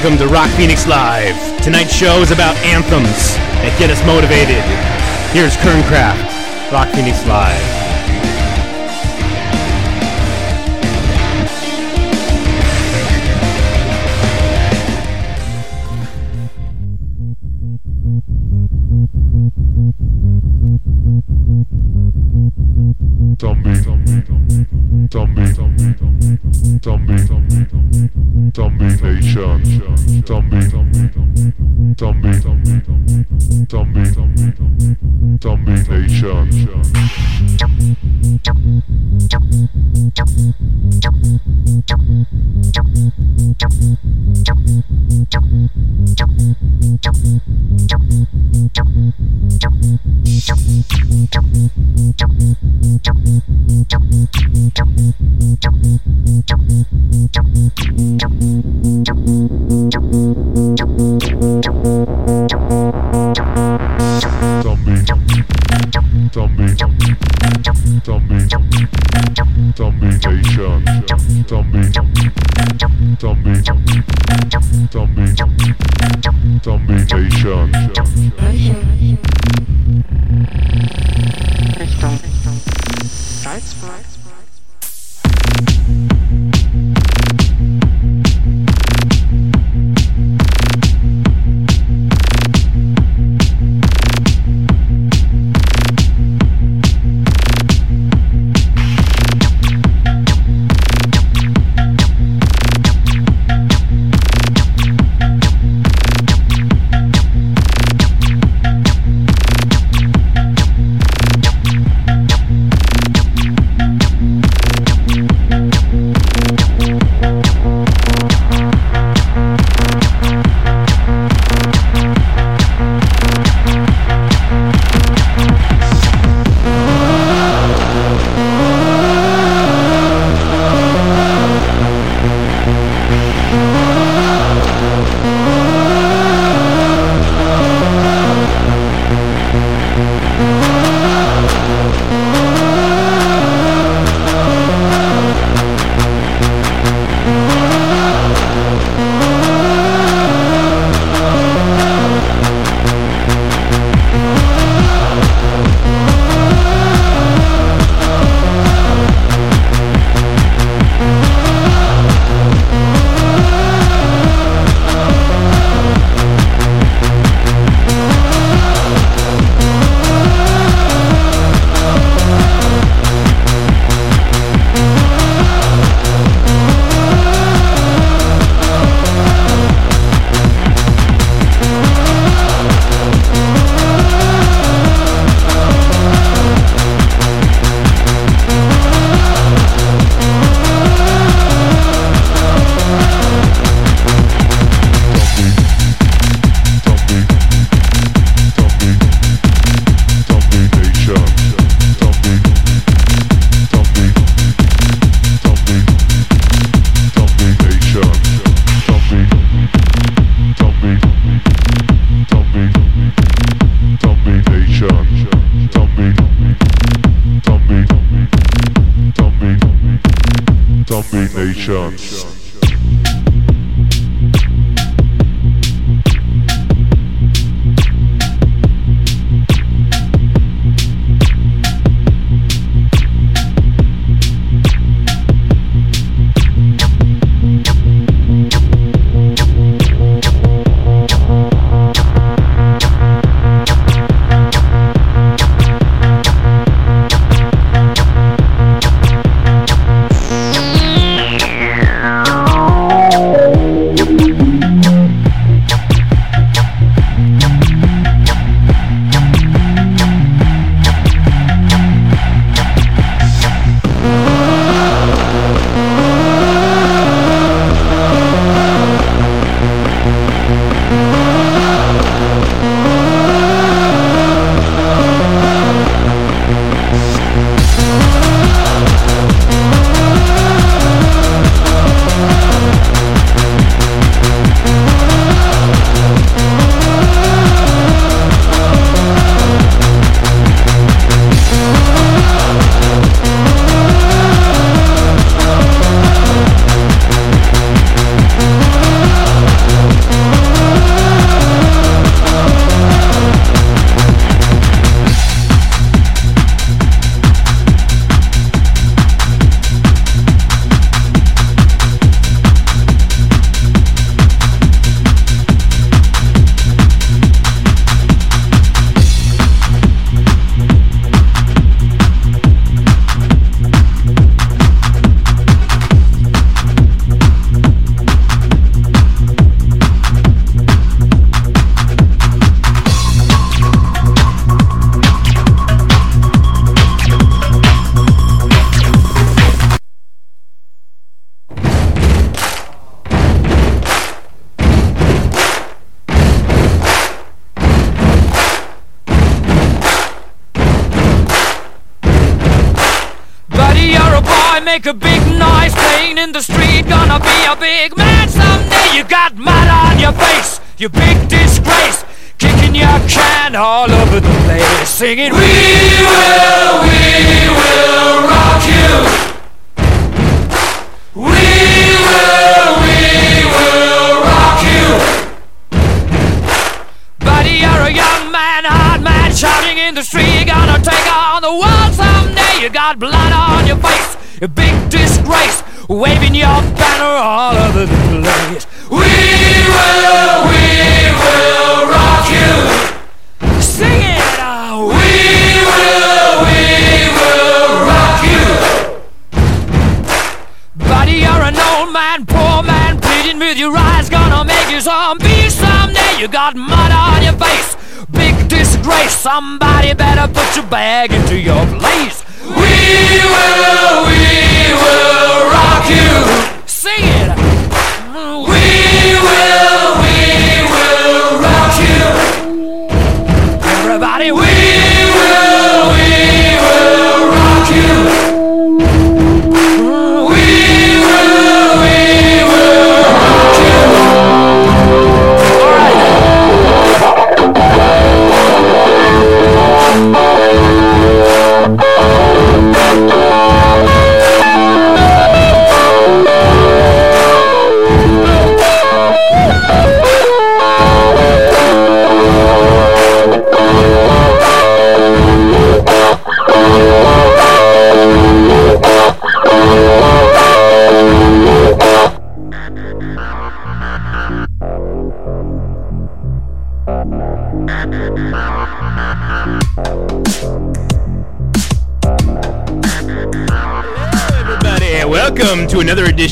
Welcome to Rock Phoenix Live. Tonight's show is about anthems that get us motivated. Here's Kernkraft, Rock Phoenix Live. zombie. zombie. Place,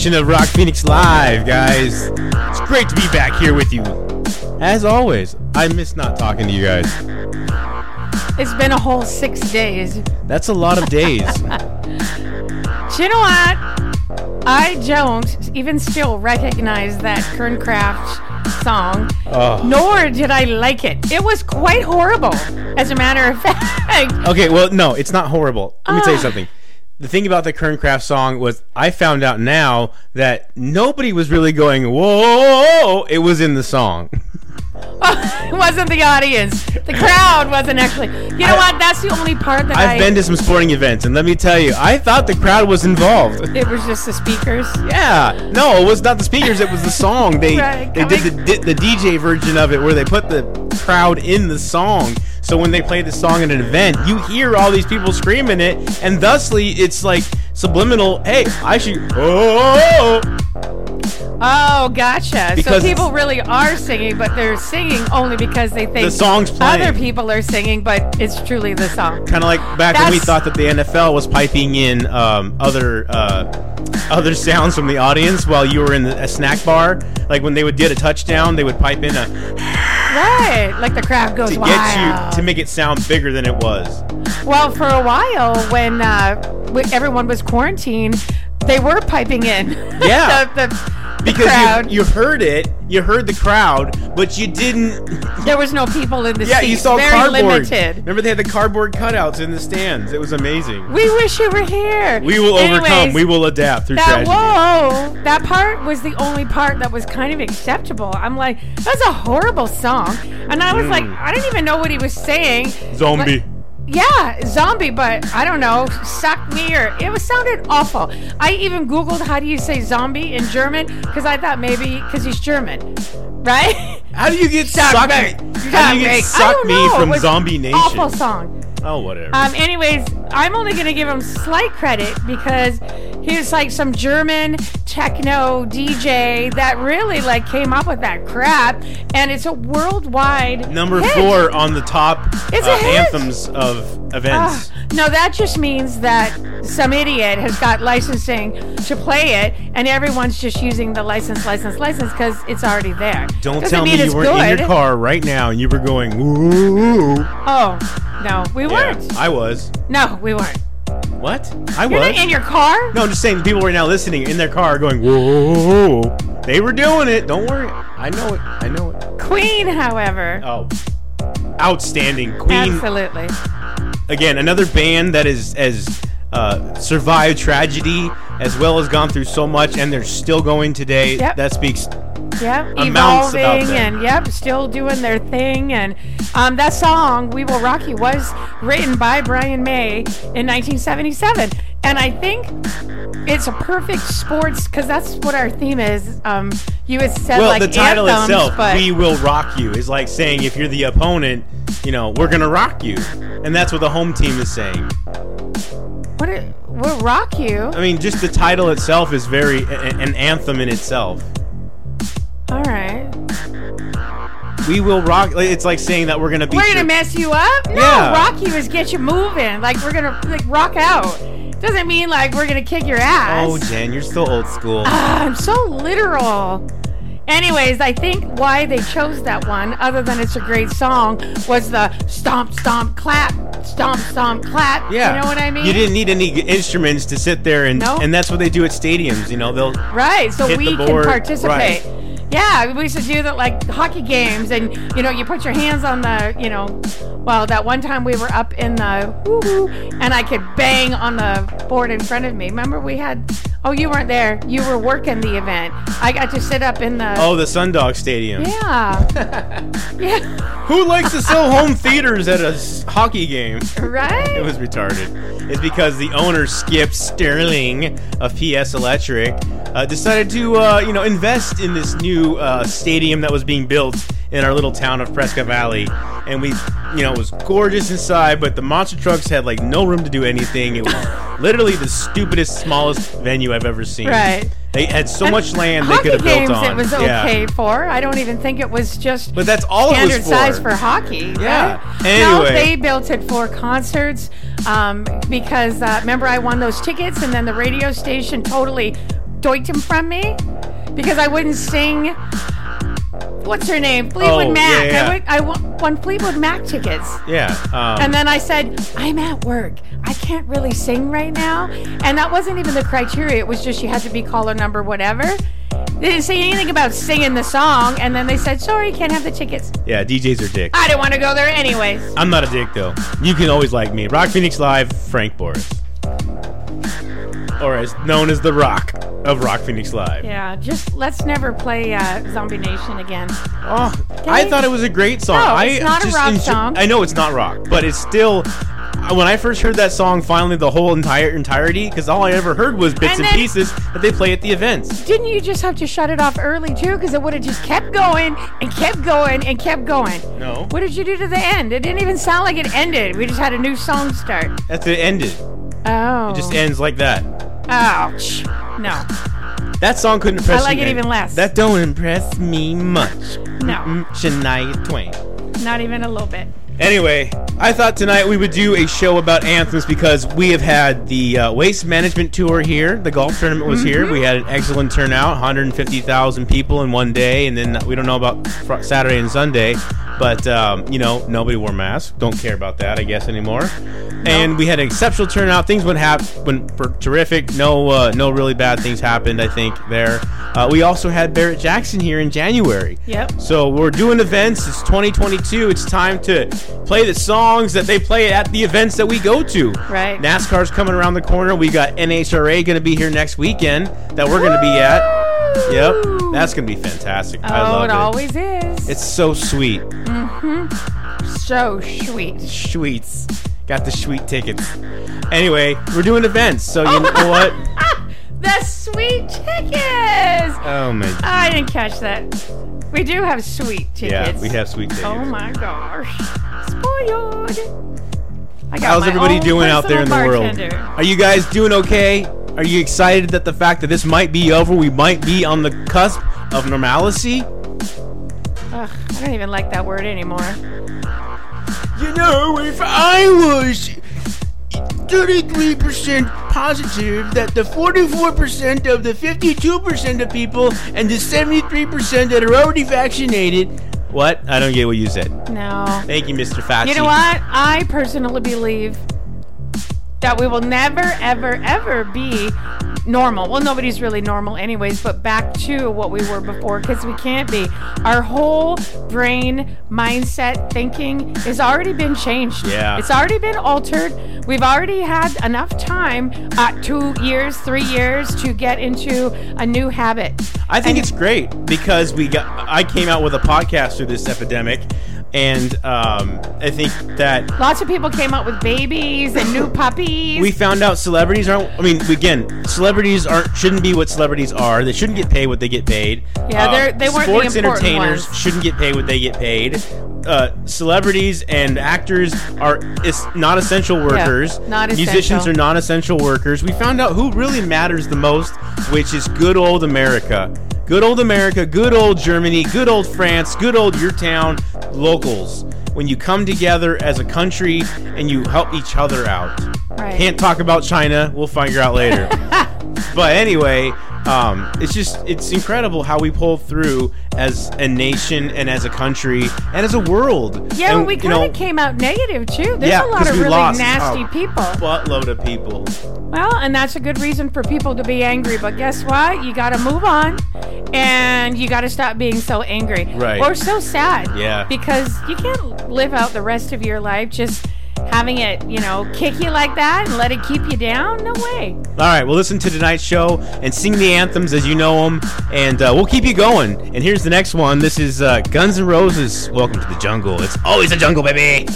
edition of Rock Phoenix Live, guys. It's great to be back here with you. As always, I miss not talking to you guys. It's been a whole six days. That's a lot of days. You know what? I don't even still recognize that Kernkraft song, Oh. nor did I like it. It was quite horrible, as a matter of fact. Okay, well, no, it's not horrible. Let me tell you Ah. something. The thing about the Kernkraft song was I found out now that nobody was really going, whoa, it was in the song. it wasn't the audience. The crowd wasn't actually. You know I- what? That's the only part that I. I've been to some sporting events, and let me tell you, I thought the crowd was involved. it was just the speakers. Yeah, no, it was not the speakers. It was the song. They Right, they did the the DJ version of it where they put the crowd in the song. So when they play the song at an event, you hear all these people screaming it, and thusly it's like subliminal. Hey, I should. Oh, Oh, gotcha. Because so people really are singing, but they're singing only because they think The song's playing. other people are singing, but it's truly the song. kind of like back when we thought that the NFL was piping in um, other uh, other sounds from the audience while you were in the, a snack bar. Like when they would get a touchdown, they would pipe in a Right, like the crowd goes to wild. get you to make it sound bigger than it was. Well, for a while, when uh, everyone was quarantined, they were piping in. Yeah. the, the, crowd. you, you heard it, you heard the crowd, but you didn't. there was no people in the Yeah, seats. you saw Very cardboard. limited. Remember they had the cardboard cutouts in the stands. It was amazing. We wish you were here. We will overcome. We will adapt through That tragedy. whoa, that part was the only part that was kind of acceptable. I'm like, that's a horrible song, and I was like, I didn't even know what he was saying. Mm. Zombie. But- yeah, zombie, but I don't know, suck me or it was sounded awful. I even googled how do you say zombie in German because I thought maybe because he's German, right? How do you get Suck suck me. How do you get suck me from Zombie Nation? Awful song. Oh, whatever. Um, anyways, I'm only gonna give him slight credit because he was like some German techno DJ that really like came up with that crap, and it's a worldwide Number hit. four on the top It's uh, anthems of events. Ah, no, that just means that some idiot has got licensing to play it, and everyone's just using the license, license, license because it's already there. Don't Doesn't tell me you weren't in your car right now and you were going, ooh. Oh no, we Yeah, weren't. I was. No, we weren't. What? I You're was. not in your car. no, I'm just saying people right now listening in their car going, whoa. They were doing it. Don't worry. I know it. I know it. Queen, however, Oh. Outstanding. Queen. absolutely. Again, another band that is as uh, survived tragedy as well as gone through so much, and they're still going today. Yep. That speaks. Yep, evolving and yep, still doing their thing. And um, that song "We Will Rock You" was written by Brian May in 1977, and I think it's a perfect sports because that's what our theme is. Um, you had said Well, like the title anthems, itself, but "We Will Rock You," is like saying if you're the opponent, you know, we're gonna rock you, and that's what the home team is saying. what it, we'll rock you. I mean, just the title itself is very an anthem in itself. All right, We will rock. It's like saying that we're gonna beat. we're gonna mess you up. No, Yeah. rock you is get you moving. Like we're gonna like rock out. Doesn't mean like we're gonna kick your ass. Oh, Jen, you're still old school. Ah, I'm so literal. Anyways, I think why they chose that one, other than it's a great song, was the stomp, stomp, clap, stomp, stomp, clap. Yeah, You know what I mean? You didn't need any instruments to sit there and No. and that's what they do at stadiums. You know, they'll Right, so we can participate. Yeah, we used to do that like hockey games, and you know, you put your hands on the, you know, well, that one time we were up in the and I could bang on the board in front of me. Remember, we had, oh, you weren't there. You were working the event. I got to sit up in the. oh the Sundog Stadium. Yeah. yeah. Who likes to sell home theaters at a hockey game? Right? It was retarded. It's because the owner Skip Sterling of PS Electric uh, decided to uh, you know invest in this new uh, stadium that was being built in our little town of Prescott Valley, and we you know it was gorgeous inside, but the monster trucks had like no room to do anything. It was literally the stupidest, smallest venue I've ever seen. Right. They had so much land they could have built games on. it was Yeah. okay for. I don't even think it was just But that's all standard for. size for hockey. Yeah. Right? No, Anyway. they built it for concerts um, because uh, remember I won those tickets and then the radio station totally doinked them from me because I wouldn't sing. What's her name? Fleetwood Oh, Mac. yeah, yeah. I, would, I won, Fleetwood Mac tickets. Yeah. Um, And then I said, I'm at work. I can't really sing right now. And that wasn't even the criteria. It was just you had to be caller number whatever. They didn't say anything about singing the song. And then they said, sorry, can't have the tickets. yeah, DJs are dicks. I didn't want to go there anyways. I'm not a dick though. You can always like me. Rock Phoenix Live, Frank Boris. Or as known as the Rock of Rock Phoenix Live. Yeah, just let's never play uh, Zombie Nation again. Oh, I thought it was a great song. No, I it's not a rock enjo- song. I know it's not rock, but it's still. uh, When I first heard that song, finally the whole entire entirety, because all I ever heard was bits And and, then- pieces that they play at the events. Didn't you just have to shut it off early too? Because it would have just kept going and kept going and kept going. No, What did you do to the end? It didn't even sound like it ended. We just had a new song start. that's it. Ended. Oh. It just ends like that. Ouch. No. That song couldn't impress me. I like you it even less. That don't impress me much. No. Mm, Shania Twain. Not even a little bit. Anyway, I thought tonight we would do a show about anthems because we have had the uh, waste management tour here. The golf tournament was here. We had an excellent turnout, 150,000 people in one day, and then we don't know about fr- Saturday and Sunday, but um, you know nobody wore masks. Don't care about that, I guess anymore. And we had an exceptional turnout. Things went hap- went were terrific. No, uh, no really bad things happened. I think there. Uh, we also had Barrett Jackson here in January. Yep. So we're doing events. It's 2022. It's time to play the songs that they play at the events that we go to. Right. NASCAR's coming around the corner. We got NHRA going to be here next weekend that we're going to be at. Yep. That's going to be fantastic. I Oh, love it it. always is. It's so sweet. Mm-hmm. so sweet. Sweets. Got the sweet tickets. Anyway, we're doing events. So you Oh. know what? The sweet tickets. Oh my. I didn't catch that. We do have sweet tickets. Yeah, we have sweet tickets. Oh my gosh. Spoiled. I got How's everybody doing out there in the personal world? Are you guys doing okay? Are you excited that the fact that this might be over, we might be on the cusp of normalcy? Ugh, I don't even like that word anymore. You know, if I was 33% positive that the 44% of the 52% of people and the 73% that are already vaccinated. What? I don't get what you said. No. Thank you, Mr. Fauci. You know what? I personally believe that we will never, ever, ever be normal. Well, nobody's really normal, anyways, but back to what we were before because we can't be. Our whole brain, mindset, thinking has already been changed. Yeah. It's already been altered. We've already had enough time, uh, two years, three years, to get into a new habit. I think And- it's great because we got. I came out with a podcast through this epidemic, and um, I think that Lots of people came up with babies and new puppies. we found out celebrities aren't. I mean, again, celebrities aren't shouldn't be what celebrities are. They shouldn't get paid what they get paid. Yeah, they're- they weren't the sports important entertainers ones. shouldn't get paid what they get paid. Uh, celebrities and actors are is not essential workers. not essential. Musicians are non-essential workers. We found out who really matters the most, which is good old America. Good old America, good old Germany, good old France, good old your town, locals. When you come together as a country and you help each other out. Right. Can't talk about China. We'll figure out later. but anyway, um, it's just it's incredible how we pull through as a nation and as a country and as a world. yeah, and, we you kind know, of came out negative too. There's Yeah, a lot of really lost nasty a people. buttload of people. Well, and that's a good reason for people to be angry. But guess what? You got to move on, and you got to stop being so angry Right. or so sad. Yeah. Because you can't live out the rest of your life just having it, you know, kick you like that and let it keep you down. No way. All right, well, listen to tonight's show and sing the anthems as you know them, and uh, we'll keep you going. And here's the next one. This is uh, Guns N' Roses. Welcome to the jungle. It's always a jungle, baby.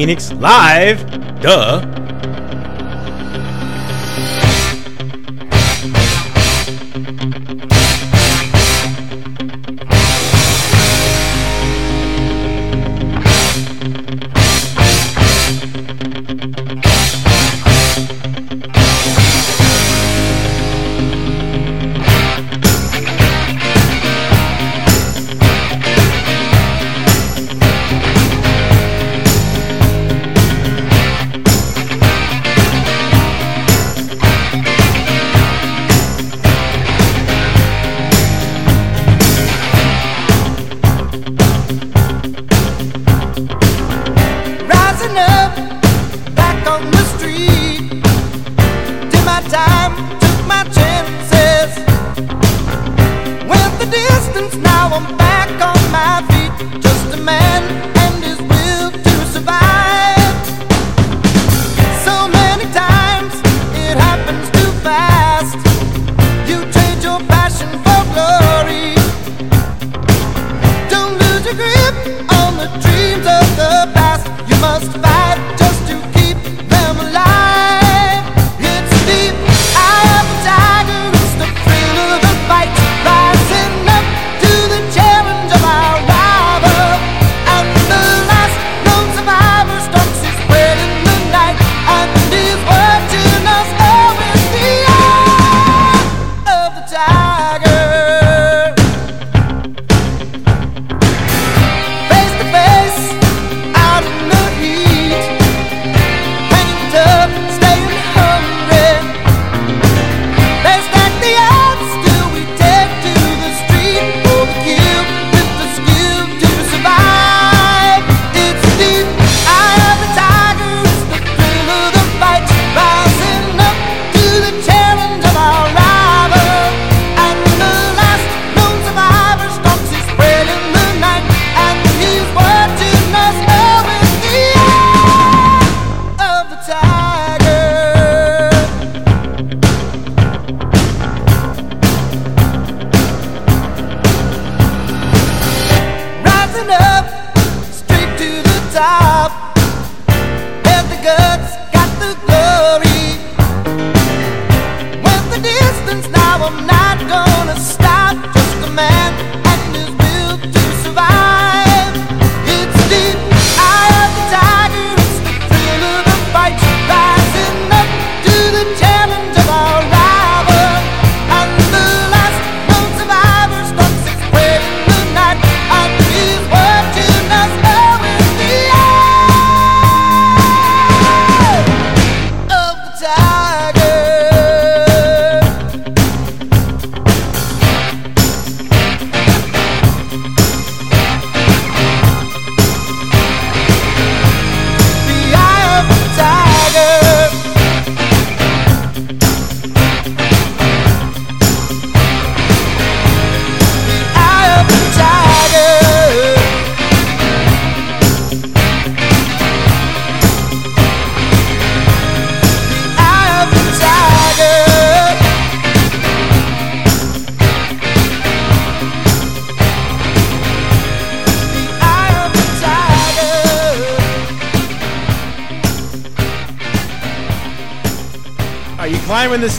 Phoenix Live. Duh.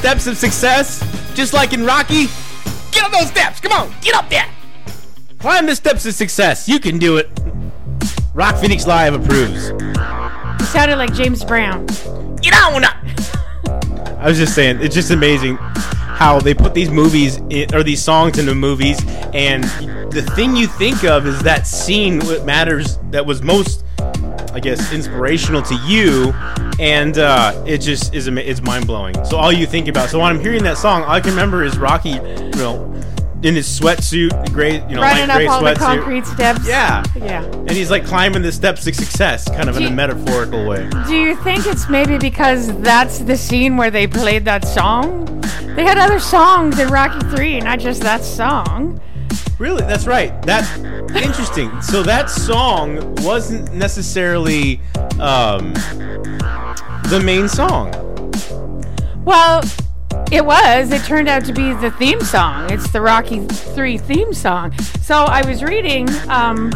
Steps of success? Just like in Rocky? Get up those steps! Come on, get up there! Climb the steps of success. You can do it. Rock Phoenix Live approves. He sounded like James Brown. Get on up! I was just saying, it's just amazing how they put these movies in, or these songs into movies, and the thing you think of is that scene that matters that was most, I guess, inspirational to you, and uh, it just is it's mind blowing. So all you think about. So when I'm hearing that song, all I can remember is Rocky, you know, in his sweatsuit, gray, you know, Running light gray up all the concrete steps. Yeah. Yeah. And he's like climbing the steps to success, kind of in a metaphorical way. Do you think it's maybe because that's the scene where they played that song? They had other songs in Rocky 3, not just that song. Really, that's right. That's interesting. So that song wasn't necessarily um, the main song. Well, it was. It turned out to be the theme song. It's the Rocky 3 theme song. So I was reading um,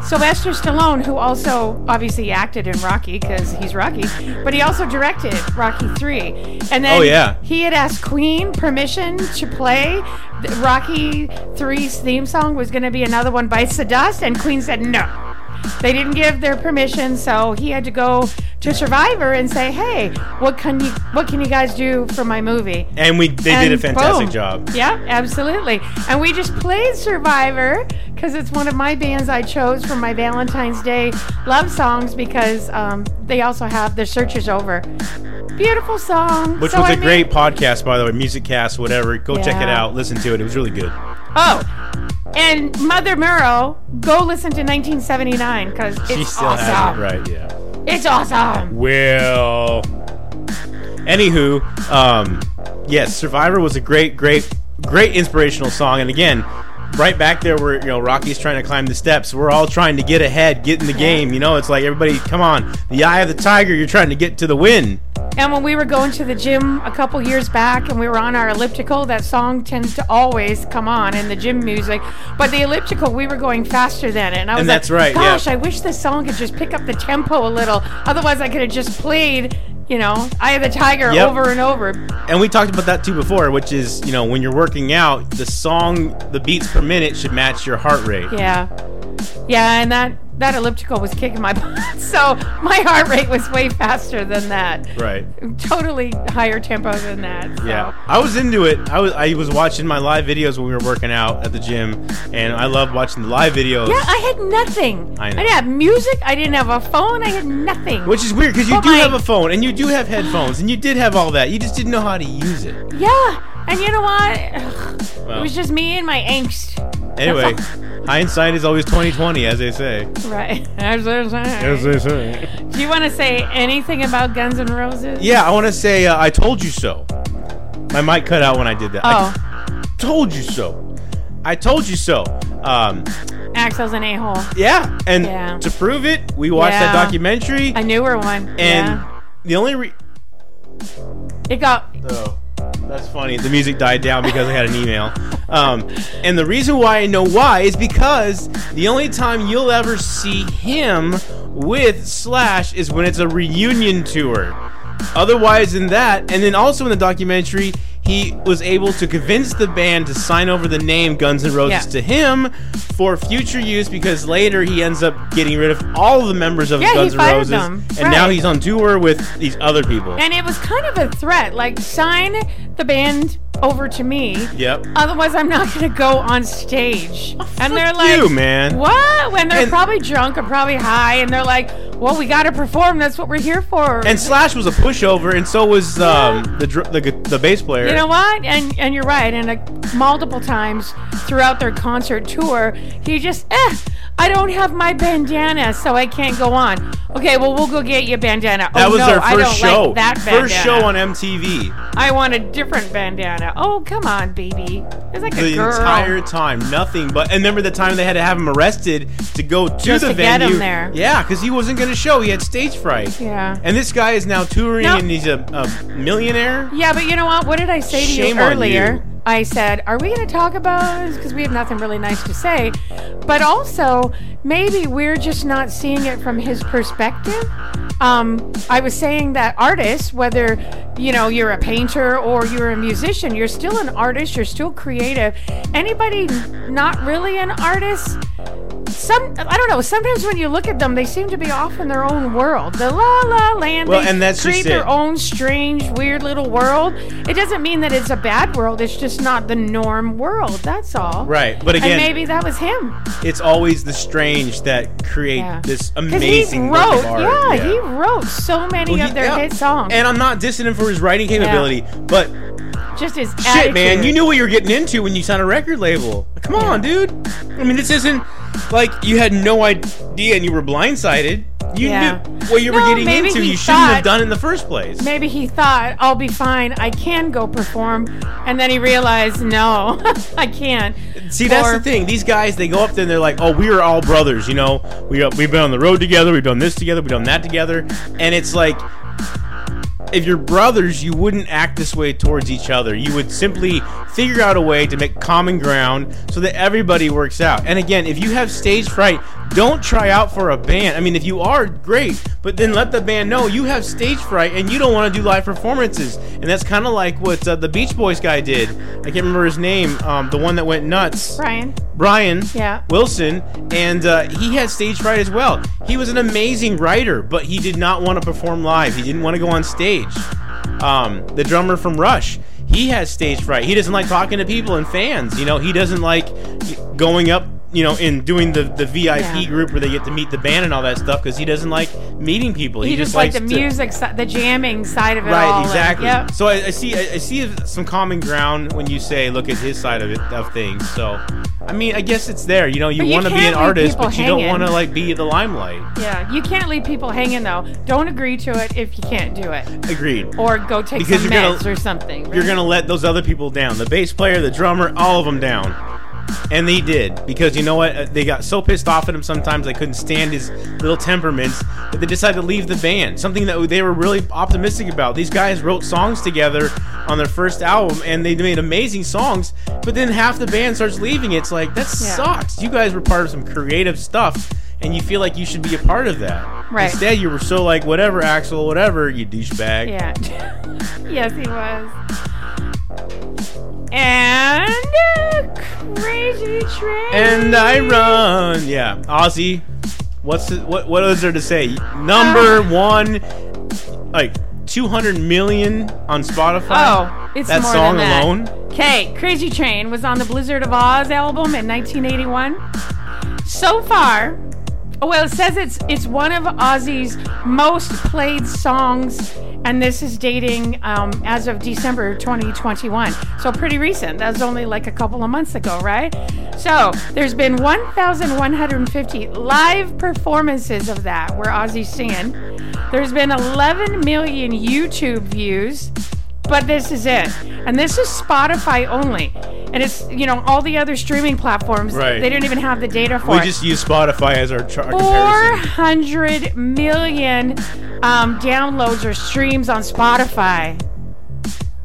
Sylvester Stallone, who also obviously acted in Rocky because he's Rocky, but he also directed Rocky 3. And then Oh, yeah. he had asked Queen permission to play the Rocky 3's theme song was going to be another one bites the dust, and Queen said no. They didn't give their permission, so he had to go to Survivor and say, "Hey, what can you what can you guys do for my movie?" And we they did a fantastic boom. job. Yeah, absolutely. And we just played Survivor because it's one of my bands I chose for my Valentine's Day love songs because um, they also have The Search Is Over. Beautiful song. Which So, was I a mean- great podcast, by the way. Music cast, whatever. Go check it out. Listen to it. It was really good. Oh, and Mother Murrow, go listen to 1979 because it's she still awesome. has it right. Yeah. It's awesome. Well. Anywho, um, yes, Survivor was a great, great, great inspirational song. And again, right back there where you know Rocky's trying to climb the steps. We're all trying to get ahead, get in the game. You know, it's like everybody, come on, the eye of the tiger. You're trying to get to the win. And when we were going to the gym a couple years back and we were on our elliptical, that song tends to always come on in the gym music. But the elliptical, we were going faster than it. And I was And like, that's right, yeah. gosh, I wish this song could just pick up the tempo a little. Otherwise, I could have just played, you know, Eye of the Tiger Yep. over and over. And we talked about that too before, which is you know when you're working out, the song, the beats per minute should match your heart rate. Yeah. Yeah, and that, that elliptical was kicking my butt. So my heart rate was way faster than that. Right. Totally higher tempo than that. so. Yeah, I was into it. I was I was watching my live videos when we were working out at the gym, and I love watching the live videos. Yeah, I had nothing. I know. didn't have music. I didn't have a phone. I had nothing. Which is weird because you But do my- have a phone and you do have headphones and you did have all that. You just didn't know how to use it. yeah, and you know what? Ugh, Well. it was just me and my angst. Anyway, hindsight is always 2020, as they say. Right. As they say. they say. Do you want to say anything about Guns N' Roses? Yeah, I want to say uh, I told you so. My mic cut out when I did that. Oh, I told you so. I told you so. Um, Axl's an a-hole. yeah, and Yeah. to prove it, we watched that Yeah. documentary, A newer one. and yeah. the only re- It got. Oh, that's funny. The music died down because I had an email. Um, and the reason why I know why is because the only time you'll ever see him with Slash is when it's a reunion tour. Otherwise, than that, and then also in the documentary, he was able to convince the band to sign over the name Guns N' Roses Yeah. to him for future use because later he ends up getting rid of all of the members of Yeah, Guns N' Roses, them. and now he's on tour with these other people. And it was kind of a threat. Like, sign the band over to me. yep. Otherwise, I'm not going to go on stage. and they're like, you, man. What? When they're And- probably drunk or probably high, and they're like, "Well, we got to perform. That's what we're here for." And Slash was a pushover, and so was um, the, the the bass player. you know what? And and you're right. And uh, multiple times throughout their concert tour, he just, eh, I don't have my bandana, so I can't go on. Okay, well, we'll go get you a bandana. that oh, was no, their I first show. Like that bandana. first show on MTV. I want a different bandana. Oh, come on, baby. It's like a The girl. entire time, nothing but. And remember the time they had to have him arrested to go to Just the to get venue. him there. Yeah, because he wasn't going to show. He had stage fright. Yeah. And this guy is now touring, No. and he's a, a millionaire. Yeah, but you know what? What did I say to Shame you on earlier? you. I said, "Are we going to talk about?" Because we have nothing really nice to say, but also maybe we're just not seeing it from his perspective. Um, I was saying that artists, whether you know you're a painter or you're a musician, you're still an artist. You're still creative. Anybody not really an artist some I don't know. Sometimes when you look at them, they seem to be off in their own world. The la la land. Well, they and that's create their own strange, weird little world. It doesn't mean that it's a bad world. It's just not the norm world. That's all. Right, but And again, maybe that was him. it's always the strange that create Yeah. this amazing he wrote, of art. yeah, he wrote so many Well, of he- their yeah. hit songs. And I'm not dissing him for his writing capability, but just his Shit, man, you knew what you were getting into when you signed a record label. Come on, dude. I mean, this isn't like you had no idea and you were blindsided. You Yeah. knew what you were getting into. You shouldn't have done it in the first place. Maybe he thought, I'll be fine. I can go perform. And then he realized, no, I can't. See, that's the thing. These guys, they go up there and they're like, "Oh, we are all brothers." You know, we uh, we've been on the road together. We've done this together. We've done that together. And it's like, if you're brothers, you wouldn't act this way towards each other. You would simply figure out a way to make common ground so that everybody works out. And again, if you have stage fright, don't try out for a band. I mean, if you are, great, but then let the band know you have stage fright and you don't want to do live performances. And that's kind of like what uh, the Beach Boys guy did. I can't remember his name, um, the one that went nuts. Brian. Brian Yeah. Wilson, and uh, he had stage fright as well. He was an amazing writer, but he did not want to perform live. He didn't want to go on stage. Um, the drummer from Rush, he has stage fright. He doesn't like talking to people and fans. You know, he doesn't like going up you know, in doing the the VIP Yeah. group where they get to meet the band and all that stuff because he doesn't like meeting people. He, He, just like likes the to- music, si- the jamming side of it Right, and- exactly. yep. So I, I see, I, I see some common ground when you say, look at his side of it of things. So, I mean, I guess it's there. You know, you you want to be an artist, but you don't want to like be the limelight. Yeah, you can't leave people hanging though. Don't agree to it if you can't do it, Agreed. or go take Because some you're gonna- meds or something. You're gonna let those other people down. The bass player, the drummer, all of them down. And they did because you know what? Uh, They got so pissed off at him sometimes they couldn't stand his little temperaments that they decided to leave the band. Something that they were really optimistic about. These guys wrote songs together on their first album and they made amazing songs, but then half the band starts leaving. It's like that Yeah. sucks. You guys were part of some creative stuff. And you feel like you should be a part of that. Right. Instead, you were so like, whatever, Axl, whatever, you douchebag. Yeah. yes, he was. And uh, crazy train. And I run. Yeah, Ozzy. What's the, what? What is there to say? Number one, like 200 million on Spotify. Oh, it's that more song than that. alone. Okay, Crazy Train was on the Blizzard of Ozz album in 1981. So far, well, it says it's it's one of Ozzy's most played songs, and this is dating um, as of December 2021. So pretty recent. That was only like a couple of months ago, right? So there's been 1,150 live performances of that where Ozzy's singing. There's been 11 million YouTube views but this is it and this is spotify only and it's you know all the other streaming platforms Right. they didn't even have the data for it. We it just use Spotify as our chart comparison. 400 million um, downloads or streams on spotify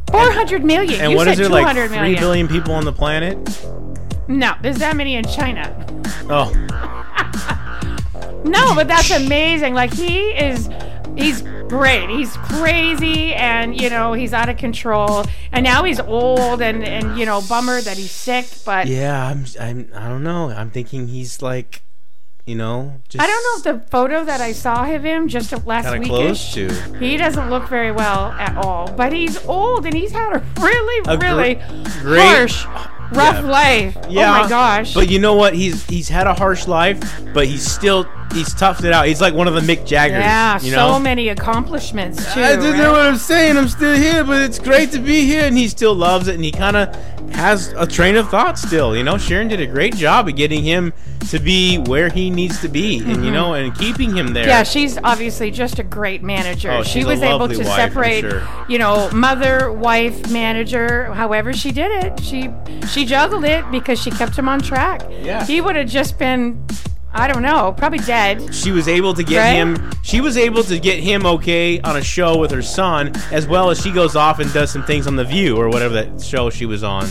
400 million And you what said is there like 200 three million. billion people on the planet? no there's that many in china Oh, No, but that's amazing. Like he is he's great. He's crazy and you know, he's out of control. And now he's old and and you know, bummer that he's sick, but yeah. I'm. I'm. I don't know. I'm thinking he's like, you know, just I don't know if the photo that I saw of him just last week close to. he doesn't look very well at all. But he's old and he's had a really, A gr- really great- harsh, rough yeah. life. Oh yeah. Oh my gosh. But you know what? He's he's had a harsh life, but he's still he's toughed it out. He's like one of the Mick Jaggers. yeah, you know? so many accomplishments too. I didn't right? know what I'm saying. I'm still here, but it's great to be here. And he still loves it, and he kind of has a train of thought still. You know, Sharon did a great job of getting him to be where he needs to be, and you know, and keeping him there. Mm-hmm. Yeah, she's obviously just a great manager. Oh, she was able to wife, separate, sure. you know, mother, wife, manager. However, she did it. She she juggled it because she kept him on track. Yeah. he would have just been, I don't know, probably dead. she was able to get Right? him. She was able to get him okay on a show with her son, as well as she goes off and does some things on the View or whatever that show she was on.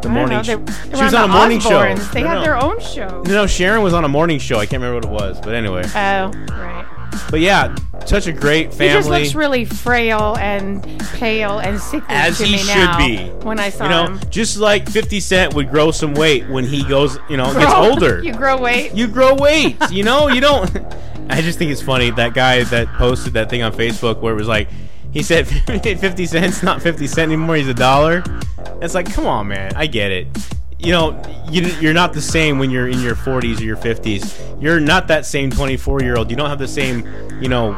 The morning. know. They, they she was on on a morning show. Osbournes. They No, have no. their own show. No, Sharon was on a morning show. I can't remember what it was, but anyway. Oh, right. But yeah, such a great family. He just looks really frail and pale and sickly As he should be. When I saw you know, him, just like 50 Cent would grow some weight when he goes, you know, gets older. you grow weight. You grow weight. You know, you don't. I just think it's funny that guy that posted that thing on Facebook where it was like, he said 50 cents, not 50 cent anymore. He's a dollar. It's like, come on, man. I get it. You know, you, you're not the same when you're in your 40s or your 50s. You're not that same 24 year old. You don't have the same, you know,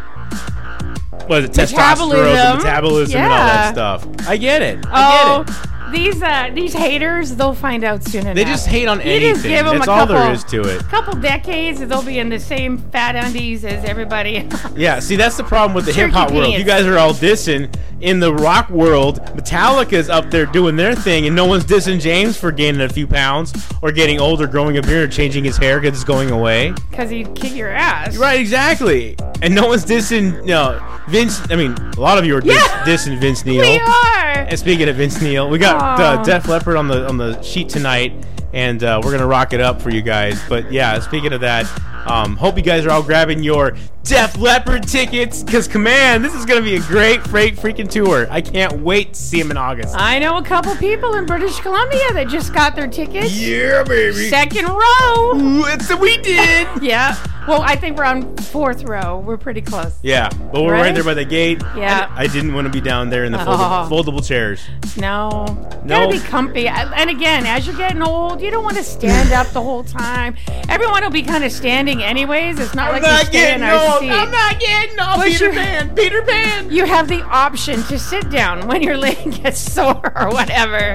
what is it, testosterone, Metabolism. and metabolism, and all that stuff. I get it. I Oh, get it. These uh, these haters, they'll find out soon enough. They just hate on You anything. just give 'em That's a all there couple- is to it. couple decades, and they'll be in the same fat undies as everybody. else. Yeah, see, that's the problem with the hip hop world. You guys are all dissing. In the rock world, Metallica's up there doing their thing, and no one's dissing James for gaining a few pounds or getting older, growing a beard, or changing his hair because it's going away. Because he'd kick your ass. Right, exactly. And no one's dissing, no, Vince. I mean, a lot of you are diss, Yeah. dissing Vince Neil. We are. And speaking of Vince Neil, we got uh, Aw. Def Leppard on the on the sheet tonight, and uh, we're gonna rock it up for you guys. But yeah, speaking of that, um, hope you guys are all grabbing your Def Leppard tickets because command. This is gonna be a great, great freaking tour. I can't wait to see him in August. I know a couple people in British Columbia that just got their tickets. yeah, baby. Second row. Ooh, it's we did. Yeah. Well, I think we're on fourth row. We're pretty close. yeah, but we're right, Right? there by the gate. Yeah. I, I didn't want to be down there in the Oh. foldable, foldable chairs. No. No. Gotta be comfy. And again, as you're getting old, you don't want to stand up the whole time. Everyone will be kind of standing anyways. It's not like you stay in our seat. not getting old. But Peter you're- Pan. Peter Pan. you have the option to sit down when your leg gets sore or whatever.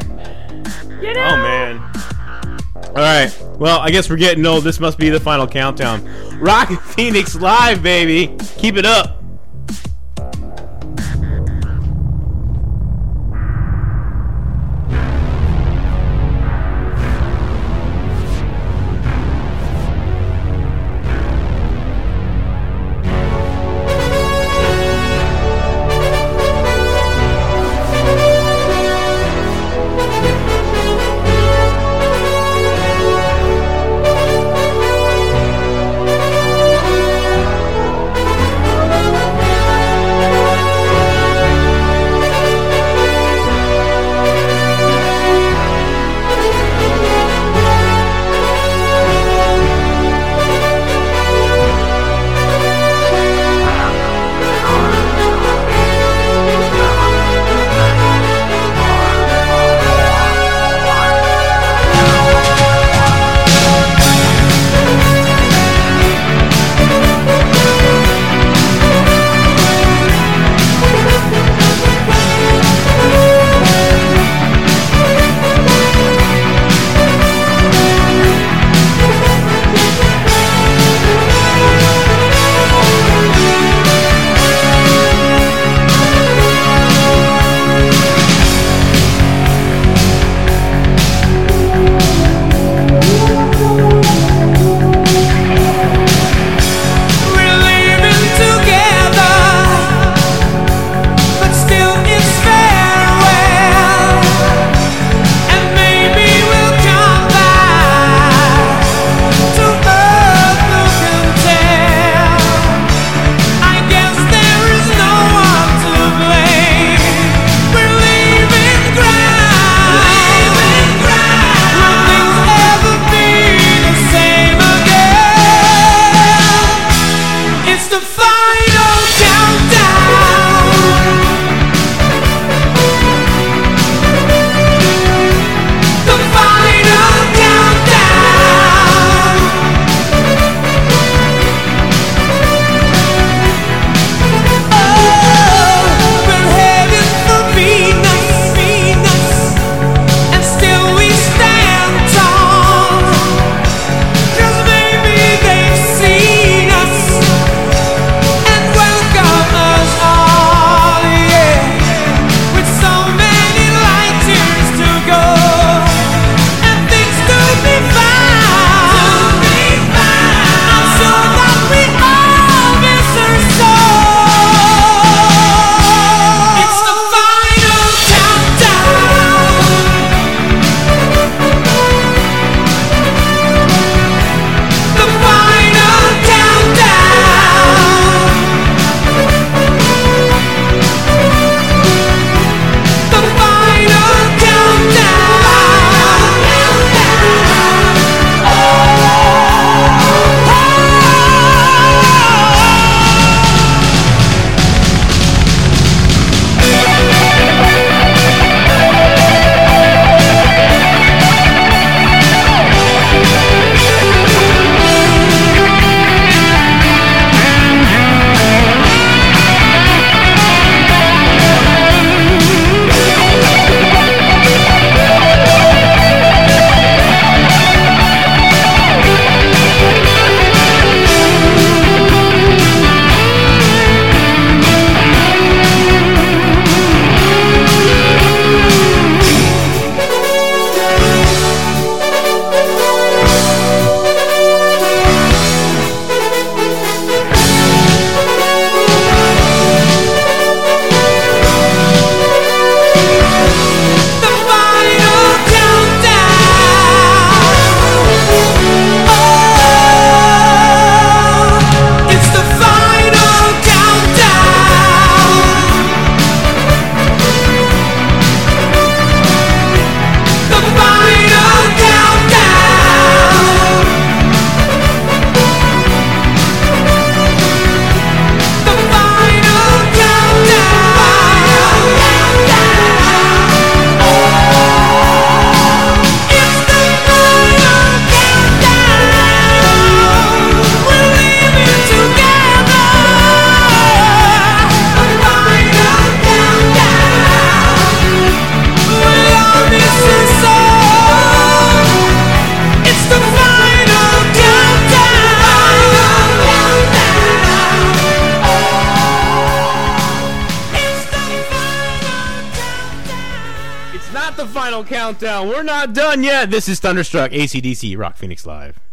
You oh, know? Oh man. All right. Well, I guess we're getting old. This must be the final countdown. Rock Phoenix live, baby. Keep it up. This is Thunderstruck, ACDC, Rock Phoenix Live.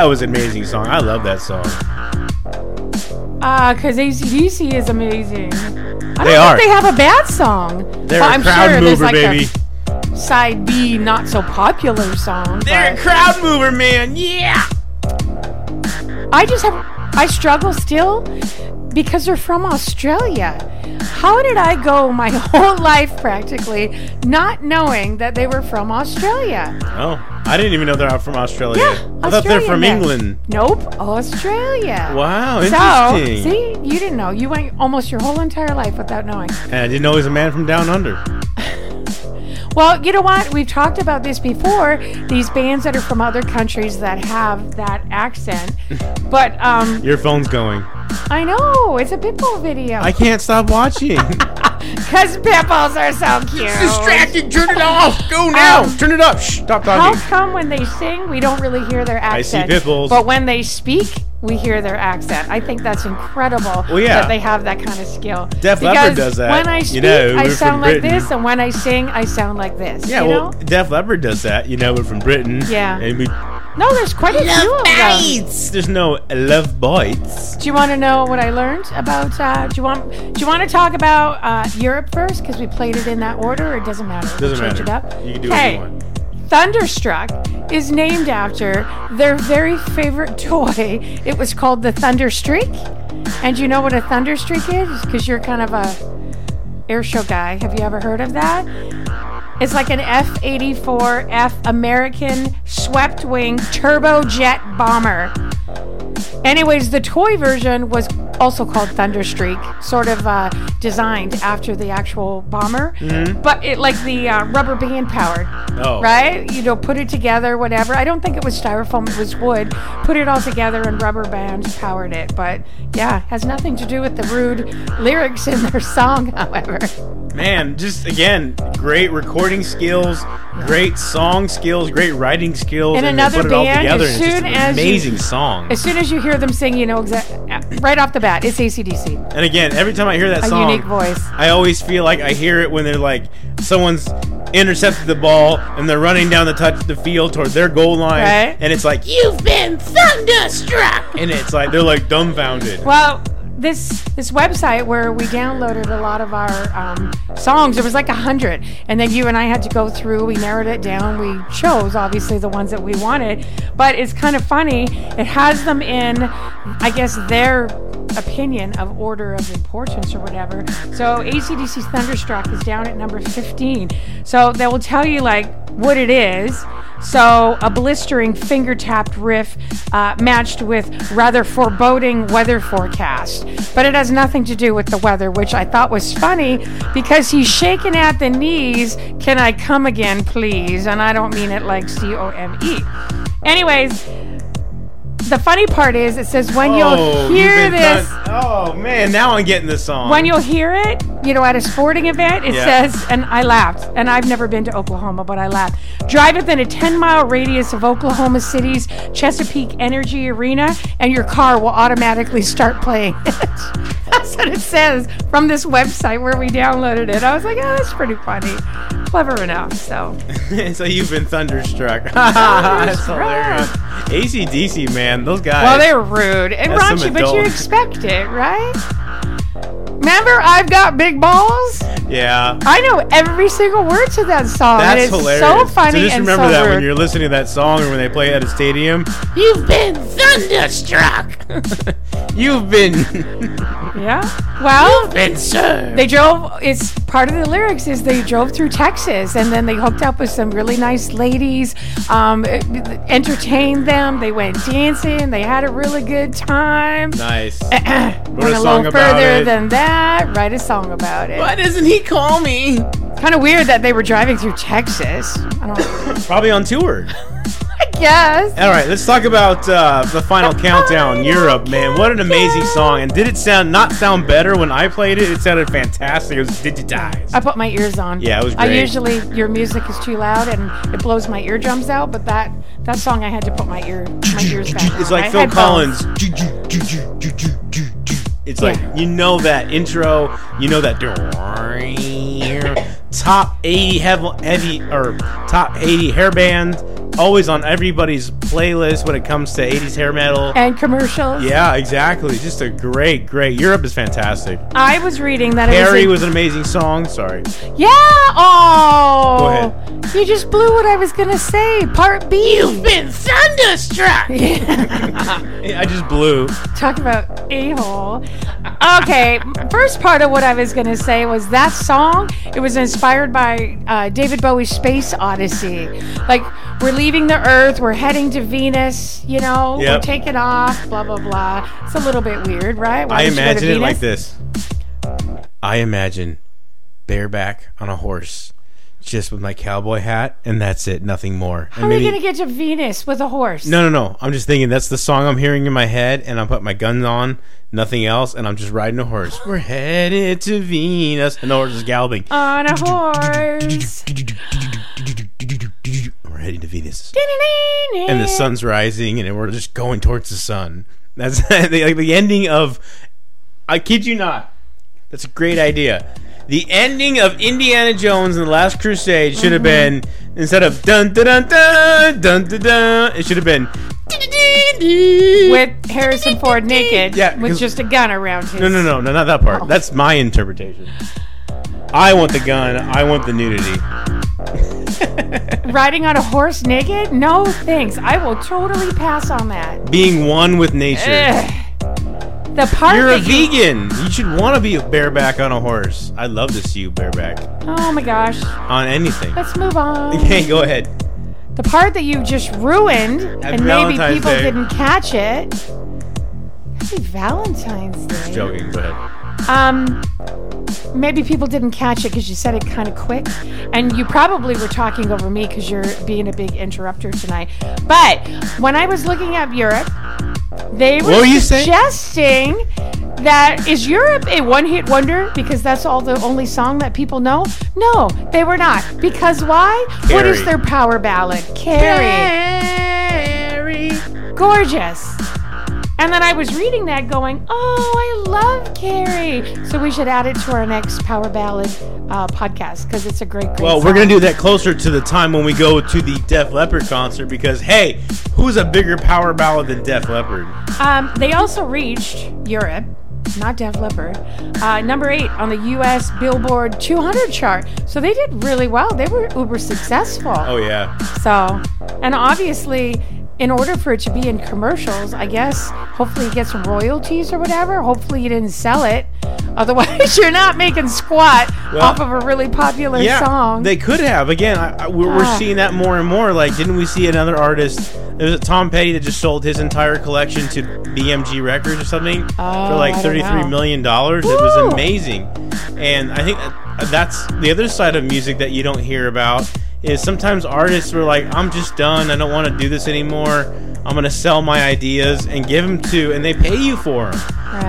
That was an amazing song. I love that song. Ah, because ACDC is amazing. I They don't are. think they have a bad song. They're Well, a I'm crowd sure there's mover, like baby. a side B, not so popular song. They're a crowd mover, man. Yeah. I just have, I struggle still because they're from Australia. How did I go my whole life practically not knowing that they were from Australia? Oh, I didn't even know they're out from Australia. Yeah, I thought they're from. England. Nope, Australia. Wow, interesting. So, see, you didn't know. You went almost your whole entire life without knowing. And I didn't know he was a man from down under. Well, you know what? We've talked about this before. These bands that are from other countries that have that accent. But um, Your phone's going. I know it's a Pitbull video. I can't stop watching. Because Pitbulls are so cute. Distracting, turn it off. Go now. Um, Turn it up. Shh. Stop How talking. come when they sing, we don't really hear their I see accent? Pitbulls. But when they speak, we hear their accent. I think that's incredible Well, yeah. that they have that kind of skill. Def Leppard does that. When I You speak, know, I sound like Britain. this, and when I sing, I sound like this. Yeah, you well, know? Def Leppard does that. You know, we're from Britain. Yeah. And we No, there's quite a few of them. There's no love bites. Do you want to know what I learned about? Uh, do you want? Do you want to talk about uh, Europe first? Because we played it in that order. Or it doesn't matter. We'll Doesn't change matter. it up. You can do what you want. Thunderstruck is named after their very favorite toy. It was called the Thunderstreak. And you know what a Thunderstreak is? Because you're kind of a air show guy. Have you ever heard of that? It's like an F 84 F American swept wing turbojet bomber. Anyways, the toy version was also called Thunderstreak, sort of uh, designed after the actual bomber, but it like the uh, rubber band powered, Oh. right? You know, put it together, whatever. I don't think it was styrofoam; it was wood. Put it all together, and rubber bands powered it. But yeah, has nothing to do with the rude lyrics in their song, however. Man, just again, great recording skills, great song skills, great writing skills, And they another put it all band, together, as and it's just soon an as you- amazing song. As soon as you hear them sing, you know exactly right off the bat, it's ACDC. And again, every time I hear that A song, unique voice. I always feel like I hear it when they're like someone's intercepted the ball and they're running down the touch the field toward their goal line, Right. and it's like you've been thunderstruck, and it's like they're like dumbfounded. Well, this this website where we downloaded a lot of our um, songs, There was like a hundred, and then you and I had to go through. We narrowed it down. We chose obviously the ones that we wanted, but it's kind of funny. It has them in, I guess their opinion of order of importance or whatever. So ACDC's Thunderstruck is down at number 15. So they will tell you like what it is. So a blistering finger tapped riff uh, matched with rather foreboding weather forecast. But it has nothing to do with the weather, which I thought was funny because he's shaking at the knees. Can I come again, please? And I don't mean it like C O M E. Anyways, the funny part is it says when Oh, you'll hear this. thun- oh man, now I'm getting the song. When you'll hear it, you know, at a sporting event, it Yeah. says, and I laughed, and I've never been to Oklahoma, but I laughed. Drive within a 10 mile radius of Oklahoma City's Chesapeake Energy Arena, and your car will automatically start playing it. That's what it says from this website where we downloaded it. I was like, oh, that's pretty funny. Clever enough, so. so you've been thunderstruck. That's hilarious. ACDC, man, those guys. Well, they're rude and raunchy, but you expect it, right? Remember, I've got big balls? yeah. I know every single word to that song. That's it's hilarious. so funny So just and remember so that rude. when you're listening to that song or when they play it at a stadium. You've been thunderstruck. You've been. yeah. Well, been served. they drove. It's part of the lyrics is they drove through Texas and then they hooked up with some really nice ladies, um, entertained them. They went dancing. They had a really good time. Nice. Went a a song little about further it. than that. Write a song about it. Why doesn't he call me? Kind of weird that they were driving through Texas. I don't. Probably on tour. I guess. All right, let's talk about uh, the final countdown. Europe, man, what an amazing song! And did it sound not sound better when I played it? It sounded fantastic. It was digitized. I put my ears on. Yeah, it was I usually your music is too loud and it blows my eardrums out, but that that song I had to put my ear my ears back. It's on. like I Phil had Collins. It's like you know that intro, you know that top 80 heavy, heavy or top 80 hair band, always on everybody's playlist when it comes to 80s hair metal. and commercials. Yeah, exactly. Just a great, great. Europe is fantastic. I was reading that Harry it was, was an amazing song. Sorry. yeah. Oh, Go ahead. You just blew what I was gonna say. Part B. You've been thunderstruck. yeah. I just blew. Talk about a hole. Okay, first part of what I was gonna say was that song. It was inspired by uh, David Bowie's Space Odyssey. Like we're leaving the Earth, we're heading to Venus. You know, we're taking off. Blah blah blah. It's a little bit weird, right? Why I would you go to imagine it like this. I imagine bareback on a horse, just with my cowboy hat, and that's it. Nothing more. How are we gonna get to Venus with a horse? No, no, no. I'm just thinking that's the song I'm hearing in my head, and I put my guns on, nothing else, and I'm just riding a horse. We're headed to Venus, and the horse is galloping. On a horse. We're heading to Venus, and the sun's rising, and we're just going towards the sun. That's like the ending of. I kid you not. That's a great idea. The ending of Indiana Jones and the Last Crusade should have been instead of dun dun dun dun dun dun dun. It should have been with Harrison Ford naked, Yeah, with just a gun around his. No, no, no, no, not that part. Oh. That's my interpretation. I want the gun. I want the nudity. Riding on a horse naked? No thanks. I will totally pass on that. Being one with nature. Ugh. The part You're a vegan. You should want to be a bareback on a horse. I'd love to see you bareback Oh my gosh. on anything. Let's move on. Okay, go ahead. The part that you just ruined, and maybe Valentine's people Day. didn't catch it. Happy Valentine's Day. Joking. Go ahead. Um, maybe people didn't catch it because you said it kind of quick, and you probably were talking over me because you're being a big interrupter tonight. But when I was looking up Europe, they were What were you saying? suggesting that is Europe a one-hit wonder because that's all the only song that people know? No, they were not. Because why? What is their power ballad? Carrie. Gorgeous. And then I was reading that going, oh, I love Carrie. So we should add it to our next Power Ballad uh, podcast because it's a great, great Well, we're gonna do that closer to the time when we go to the Def Leppard concert because hey, who's a bigger power ballad than Def Leppard? Um, they also reached Europe, not Def Leppard, uh, number eight on the U.S. Billboard 200 chart. So they did really well. They were uber successful. Oh yeah. So, and obviously, in order for it to be in commercials, I guess hopefully you get some royalties or whatever. Hopefully you didn't sell it. Otherwise, you're not making squat Well, off of a really popular Yeah, song. they could have. Again, I, I, we're, we're Ah. seeing that more and more. Like, didn't we see another artist? There was a Tom Petty that just sold his entire collection to BMG Records or something for Oh, like I don't thirty-three million dollars. It was amazing, and I think that's the other side of music that you don't hear about. Is sometimes artists were like, "I'm just done. I don't want to do this anymore. I'm gonna sell my ideas and give them to, and they pay you for them."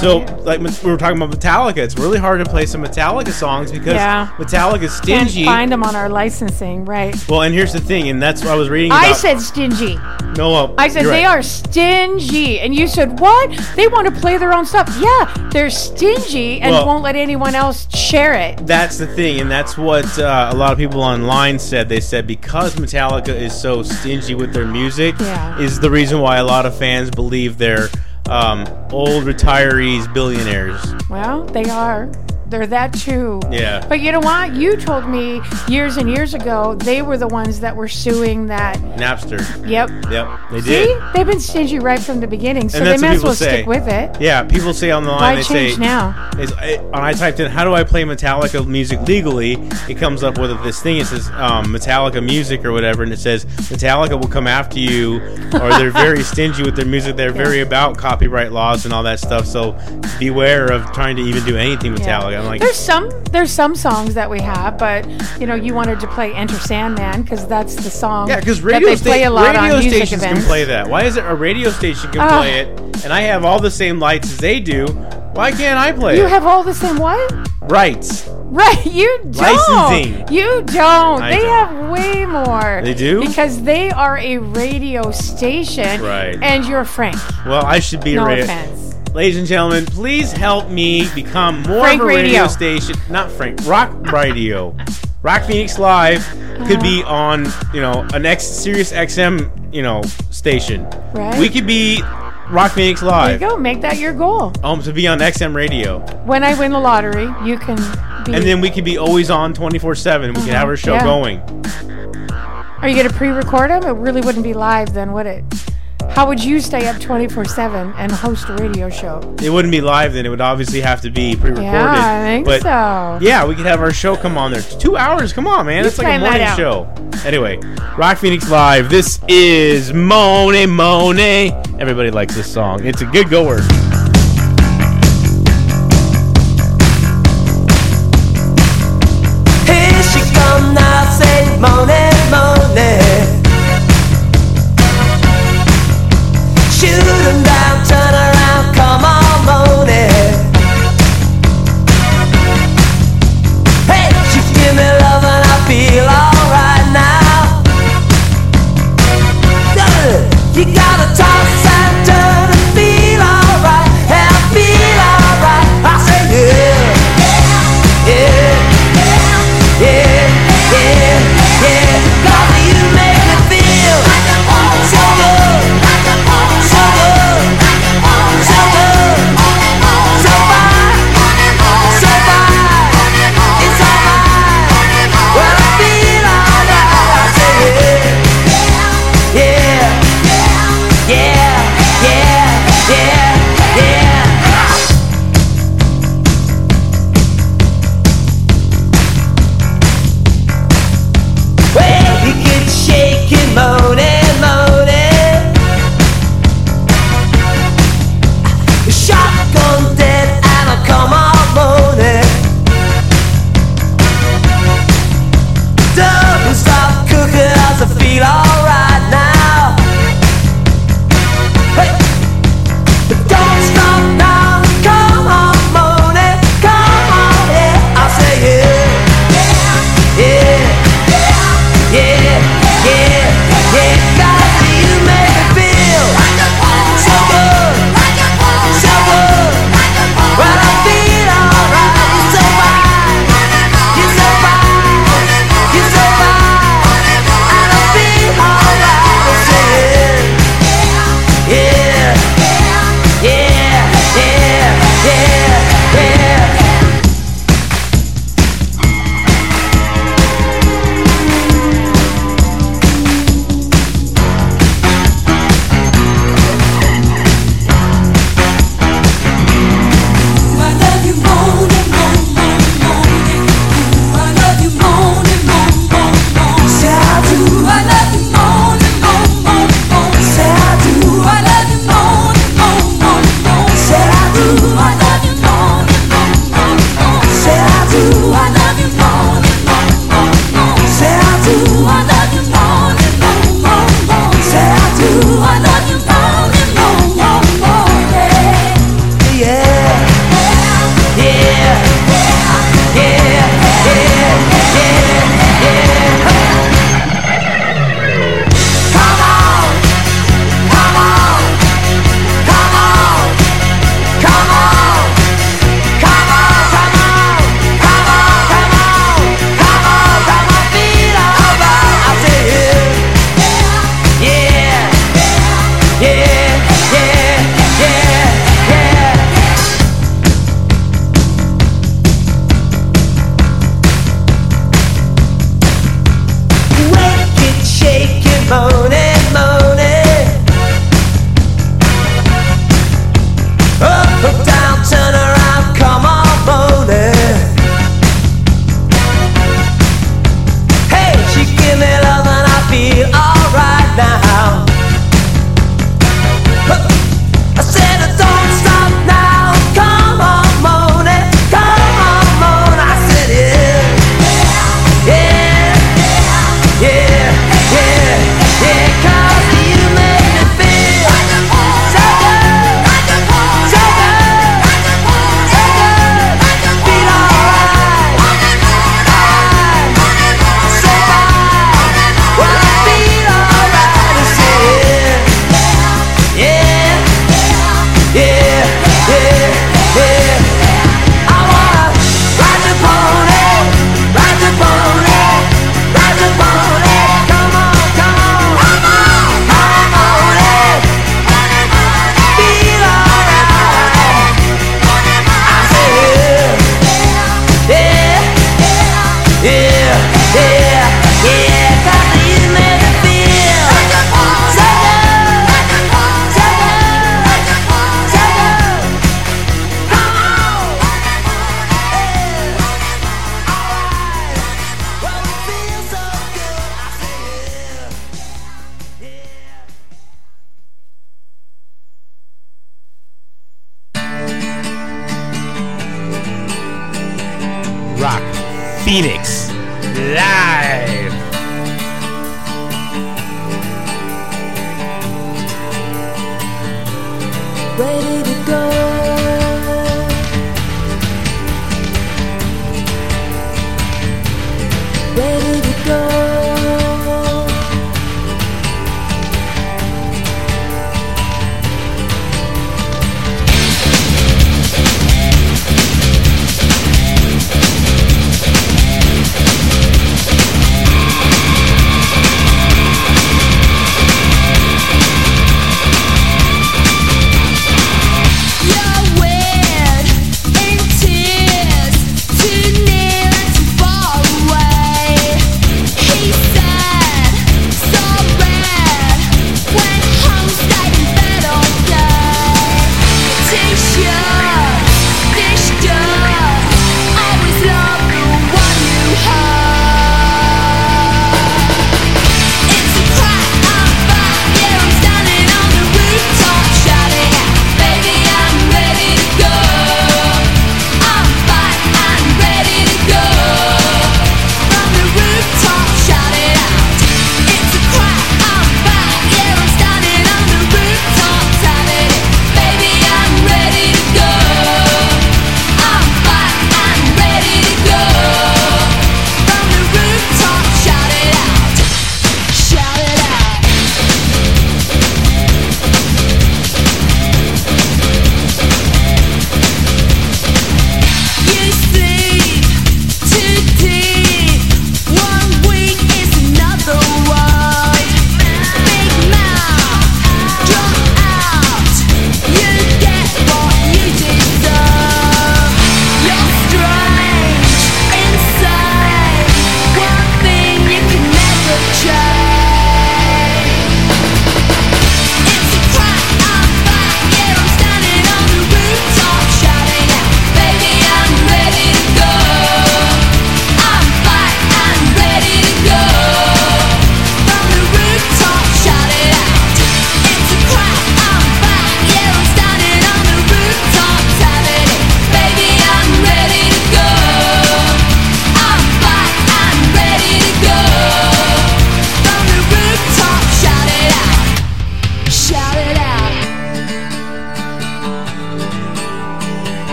So, like we were talking about Metallica, it's really hard to play some Metallica songs because Yeah. Metallica's Can't find them on our licensing, right? Well, and here's the thing, and that's what I was reading about. I said stingy. no. Well, I said they right. are stingy, and you said what? They want to play their own stuff. Yeah, they're stingy and Well- won't let anyone else share it. That's the thing, and that's what uh, a lot of people online said. They said because Metallica is so stingy with their music, Yeah. is the reason why a lot of fans believe they're um, old retirees, billionaires. Well, they are. They're that too. Yeah. But you know what? You told me years and years ago they were the ones that were suing that. Napster. Yep. Yep, they See, did. they've been stingy right from the beginning, so they may as well say. stick with it. Yeah, people say on the line Why they change say now? Is, I, when I typed in how do I play Metallica music legally, it comes up with this thing. It says um, Metallica music or whatever, and it says Metallica will come after you, or they're very stingy with their music. They're very about copyright laws and all that stuff. So beware of trying to even do anything Metallica. I'm like, there's some there's some songs that we have, but you know, you wanted to play Enter Sandman because that's the song. yeah, because that radio, they play sta- a lot radio stations events. can play that. Why is it a radio station can Ah. play it, and I have all the same lights as they do? Why can't I play You it? have all the same what? rights. Right, you don't. Licensing. You don't. I they don't. have way more. They do? because they are a radio station. Right. And you're Frank. Well, I should be No a radio. offense. Ladies and gentlemen, please help me become more Frank of a radio. Radio. station. Not Frank, Rock Radio. Rock Phoenix Live could be Uh-huh. on, you know, a next Sirius XM, you know, station. Right. We could be Rock Phoenix Live. There you go. Make that your goal. Um, to be on XM radio. When I win the lottery, you can be. And then we could be always on 24 7. We could have our show Yeah. going. Are you going to pre-record them? It really wouldn't be live then, would it? How would you stay up 24/7 and host a radio show? It wouldn't be live then. It would obviously have to be pre recorded. Yeah, I think but so. Yeah, we could have our show come on there. Two hours. Come on, man. You it's like a morning show. Anyway, Rock Phoenix Live. This is Mony Mony. Everybody likes this song. It's a good goer. Here she come now, say Mony, Mony.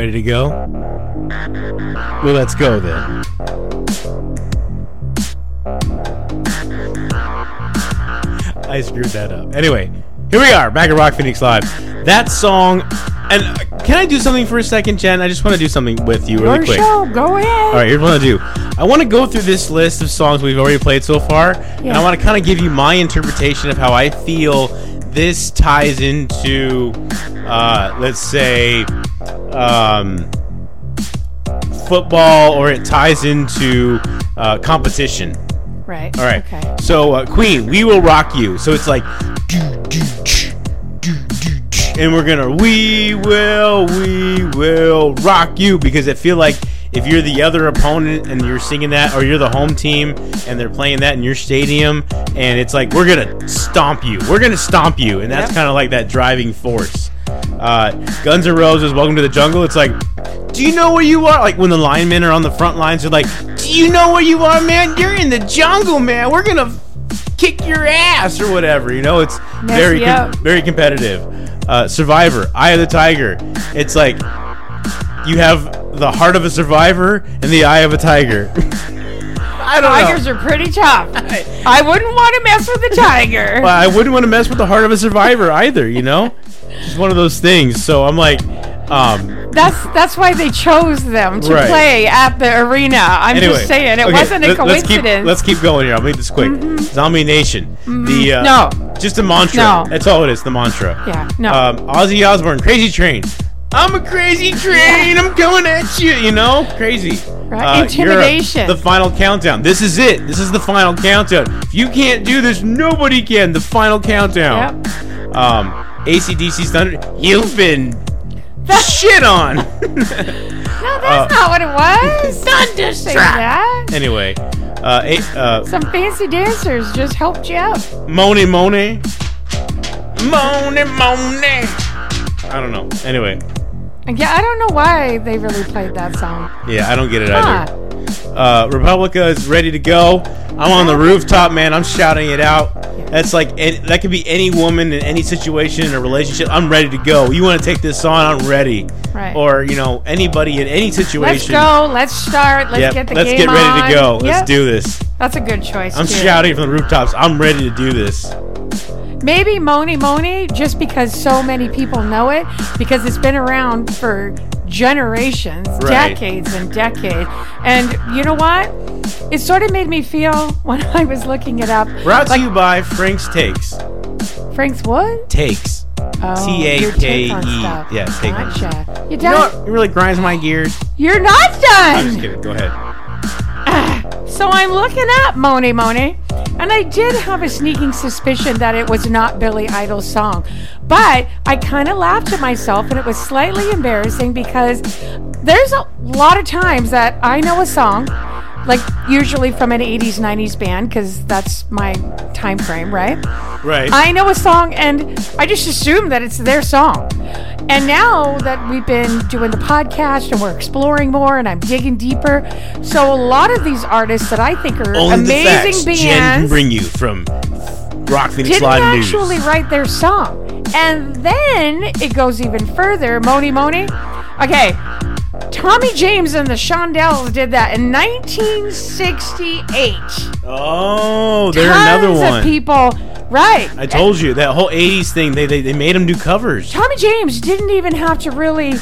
Ready to go? Well, let's go then. I screwed that up. Anyway, here we are, back at Rock Phoenix Live. That song, and uh, can I do something for a second, Jen? I just want to do something with you really Your quick. show. Go ahead. All right, here's what I want to do. I want to go through this list of songs we've already played so far, and I want to kind of give you my interpretation of how I feel this ties into, uh, let's say, um, football, or it ties into uh, competition. Right. All right. Okay. So, uh, Queen, we will rock you. So it's like, do, do, ch, do, do, ch, and we're gonna, we will, we will rock you because I feel like if you're the other opponent and you're singing that, or you're the home team and they're playing that in your stadium, and it's like we're gonna stomp you, we're gonna stomp you, and that's Yep. kind of like that driving force. Uh, Guns N' Roses, Welcome to the Jungle. It's like, do you know where you are? Like when the linemen are on the front lines, they're like, do you know where you are, man? You're in the jungle, man. We're gonna kick your ass or whatever. You know, it's Mess very com- very competitive. Uh, Survivor, Eye of the Tiger. It's like you have the heart of a survivor and the eye of a tiger. I don't Tigers know. are pretty tough. I wouldn't want to mess with a tiger. Well, I wouldn't want to mess with the heart of a survivor either. You know, it's one of those things. So I'm like, um, That's that's why they chose them to Right. play at the arena. I'm Anyway, just saying it okay, wasn't a let- let's keep, coincidence. let's keep going here. I'll make this quick. Zombie Nation. The uh, No. just a mantra. No. That's all it is. The mantra. yeah, no. Um, Ozzy Osbourne, Crazy Train. I'm a crazy train. I'm coming at you. You know, crazy. Right, a- intimidation. the final countdown. This is it. This is the final countdown. If you can't do this, nobody can. The final countdown. Yep. Um, ACDC's Thunder. You've been shit on. no, that's not what it was. Just say that. anyway, uh, a, uh, Some fancy dancers just helped you out. Mony Mony. Mony Mony. I don't know. Anyway, yeah, I don't know why they really played that song. yeah, I don't get it either. Uh, Republica is ready to go. I'm on the rooftop, man. I'm shouting it out. That's like that could be any woman in any situation in a relationship. I'm ready to go. You want to take this on? I'm ready. Right. Or you know anybody in any situation. Let's go. Let's start. Let's Yep, get the let's game get ready on. to go. Let's do this. That's a good choice. I'm too. shouting from the rooftops. I'm ready to do this. Maybe Mony Mony, just because so many people know it, because it's been around for generations, Right. decades and decades. And you know what? It sort of made me feel when I was looking it up. Brought like to you by Frank's Takes. Frank's what? Takes. Oh, T A K E. Yeah, take Gotcha. You You done? know what? It really grinds my gears. You're not done. I'm just kidding. Go ahead. So I'm looking up Mony Mony, and I did have a sneaking suspicion that it was not Billy Idol's song. But I kind of laughed at myself, and it was slightly embarrassing because there's a lot of times that I know a song, like usually from an 80s, 90s band, because that's my time frame, right? Right. I know a song and I just assume that it's their song. And now that we've been doing the podcast and we're exploring more and I'm digging deeper, so a lot of these artists that I think are Only amazing Jen can bring you from Rock Phoenix didn't Live actually News. write their song. And then it goes even further. Mony Mony. Okay. Tommy James and the Shondells did that in 1968. Oh, they're Tons another one. Of people, right? I told you that whole '80s thing. They they, they made them do covers. Tommy James didn't even have to really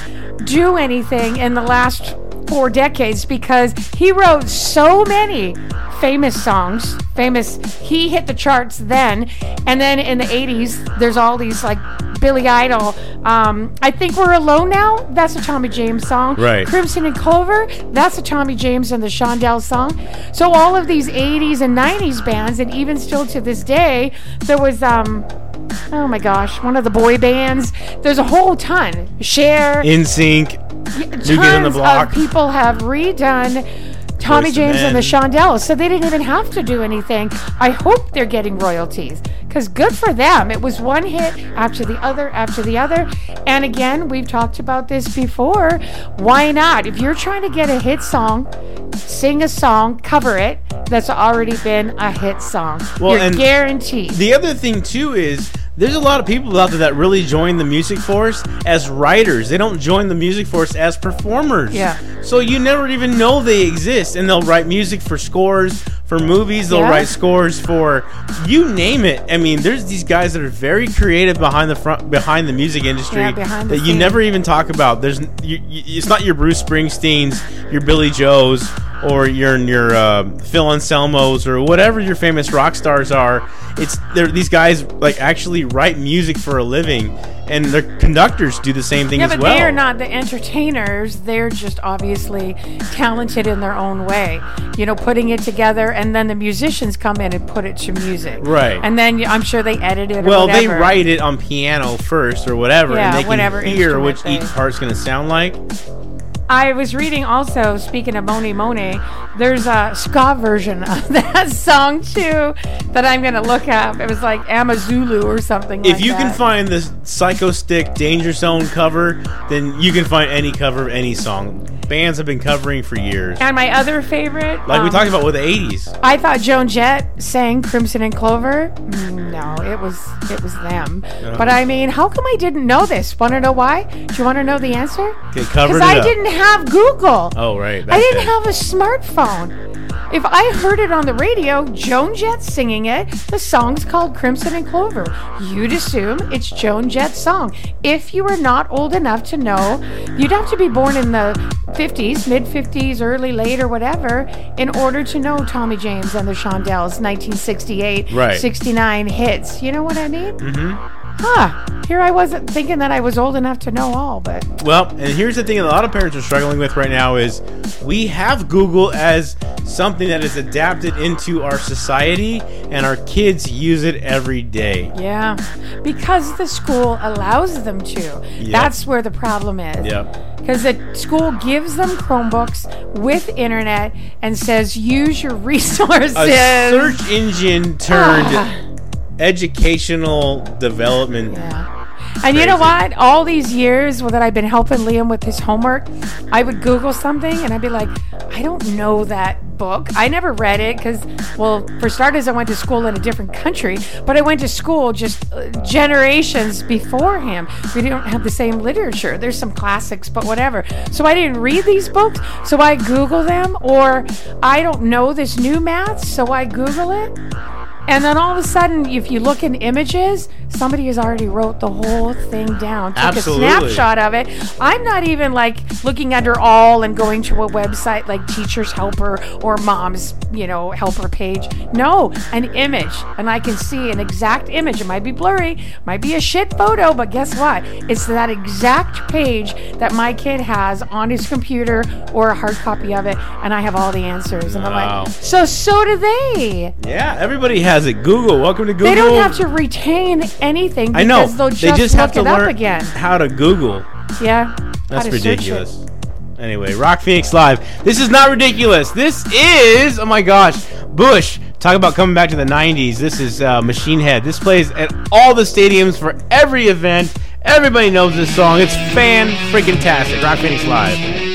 do anything in the last four decades because he wrote so many famous songs. Famous, he hit the charts then, and then in the '80s, there's all these like Billy Idol. Um, I think we're alone now. That's a Tommy James song. Right. Crimson and Clover. That's a Tommy James and the Shondells song. So all of these '80s and '90s bands, and even still to this day, there was um, oh my gosh, one of the boy bands. There's a whole ton. Share. NSYNC. Tons New Kid on the Block. of people have redone Tommy II James and the. Shondells, so they didn't even have to do anything. I hope they're getting royalties because good for them. It was one hit after the other after the other, and again, we've talked about this before. Why not? If you're trying to get a hit song, sing a song, cover it. That's already been a hit song. Well, you're guaranteed. The other thing too is there's a lot of people out there that really join the music force as writers. They don't join the music force as performers. Yeah. So you never even know they exist, and they'll write music for scores for movies. They'll Yeah. write scores for you name it. I mean, there's these guys that are very creative behind the front, behind the music industry Yeah, the that you never even talk about. There's, you, you, it's not your Bruce Springsteens, your Billy Joes, or your your uh, Phil Anselmos, or whatever your famous rock stars are. It's they're, these guys like actually write music for a living, and their conductors do the same thing Yeah, as but well. they are not the entertainers. They're just obviously talented in their own way. You know, putting it together, and then the musicians come in and put it to music. Right. And then I'm sure they edit it. Or Well, they write it on piano first or whatever, Yeah, and they can whatever hear which each part's going to sound like. I was reading also, speaking of Mony Mony, there's a ska version of that song too that I'm going to look up. It was like Amazulu or something If like you can find the Psychostick Danger Zone cover, then you can find any cover of any song. Bands have been covering for years. And my other favorite, Like we um, talked about with the 80s. I thought Joan Jett sang Crimson and Clover. No, it was it was them. But I mean, how come I didn't know this? Want to know why? Do you want to know the answer? Because I didn't have Google. Oh, right. I didn't it. have a smartphone. If I heard it on the radio, Joan Jett singing it, the song's called Crimson and Clover. You'd assume it's Joan Jett's song. If you were not old enough to know, you'd have to be born in the 50s, mid 50s, early, late, or whatever, in order to know Tommy James and the Shondells, 1968, Right. 69 hits. You know what I mean? Mm-hmm. Huh. Here I wasn't thinking that I was old enough to know all, but Well, and here's the thing that a lot of parents are struggling with right now is we have Google as something that is adapted into our society and our kids use it every day. Yeah, because the school allows them to. That's where the problem is. Yep. Because the school gives them Chromebooks with internet and says use your resources. A search engine turned Ah. Educational development. Yeah. And you know what? All these years that I've been helping Liam with his homework, I would Google something and I'd be like, I don't know that book. I never read it because, well, for starters, I went to school in a different country, but I went to school just uh, generations before him. We don't have the same literature. There's some classics, but whatever. So I didn't read these books, so I Google them, or I don't know this new math, so I Google it. And then all of a sudden, if you look in images, somebody has already wrote the whole thing down, took Absolutely. a snapshot of it. I'm not even like looking under all and going to a website like Teacher's Helper or Mom's, you know, helper page. No, an image, and I can see an exact image. It might be blurry, might be a shit photo, but guess what? It's that exact page that my kid has on his computer or a hard copy of it, and I have all the answers. And Wow. I'm like, so so do they. Yeah, everybody has it. Google, welcome to Google. They don't have to retain anything because I know. just, they just have to learn again. how to Google. Yeah. That's to search it. ridiculous. Anyway, Rock Phoenix Live. This is not ridiculous. This is, oh my gosh, Bush. Talk about coming back to the 90s. This is uh, Machine Head. This plays at all the stadiums for every event. Everybody knows this song. It's fan freaking tastic. Rock Phoenix Live.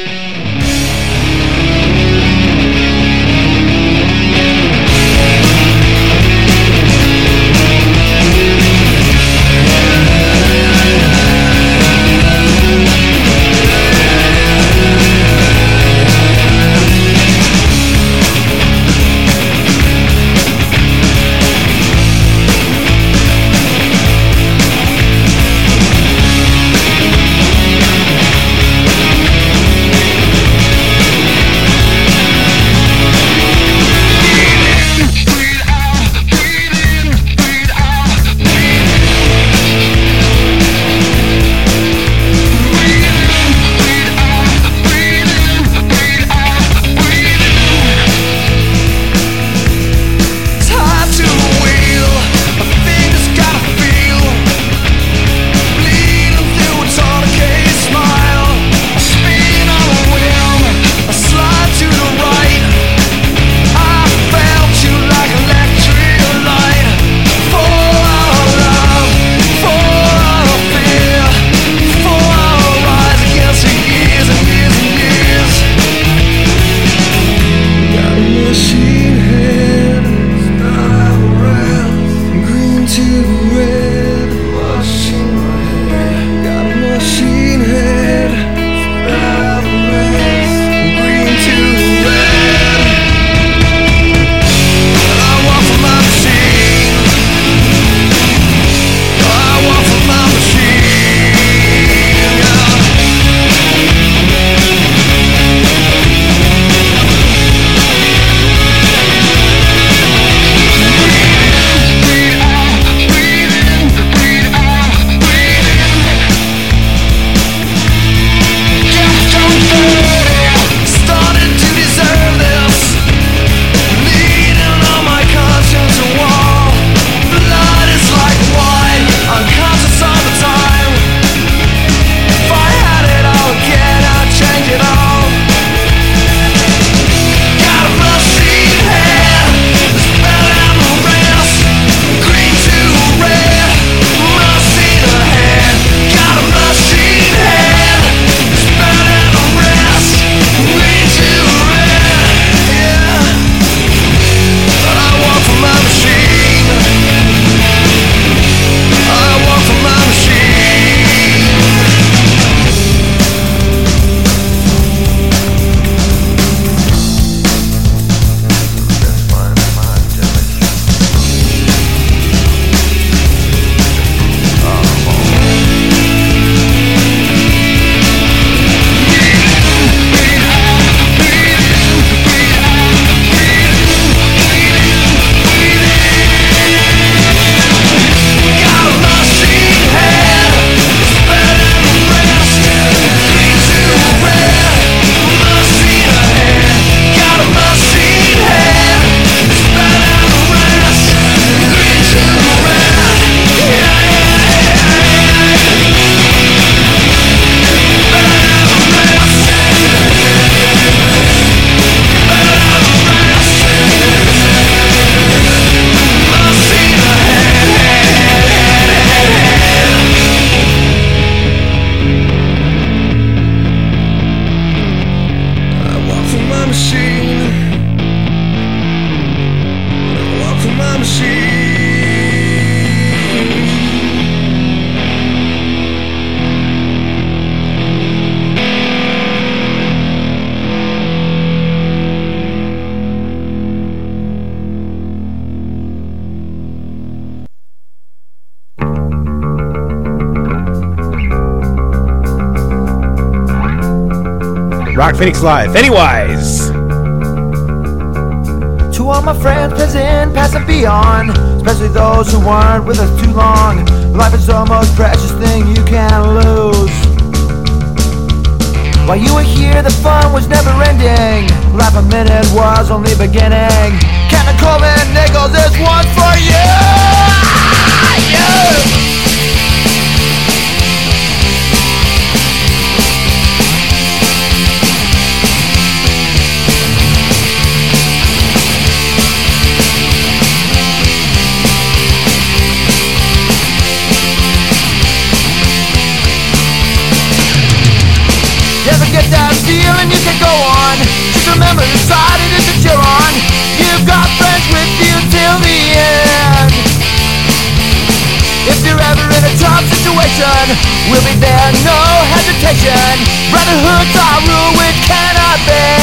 Phoenix Live. Pennywise. To all my friends present, past and beyond, especially those who weren't with us too long. Life is the most precious thing you can lose. While you were here, the fun was never ending. Life a minute was only beginning. Captain Coleman Nichols, this one's for you. Yeah. Get that feeling you can go on. Just remember the side it is that you're on. You've got friends with you till the end. If you're ever in a tough situation, we'll be there, no hesitation. Brotherhood's our rule, which cannot bend.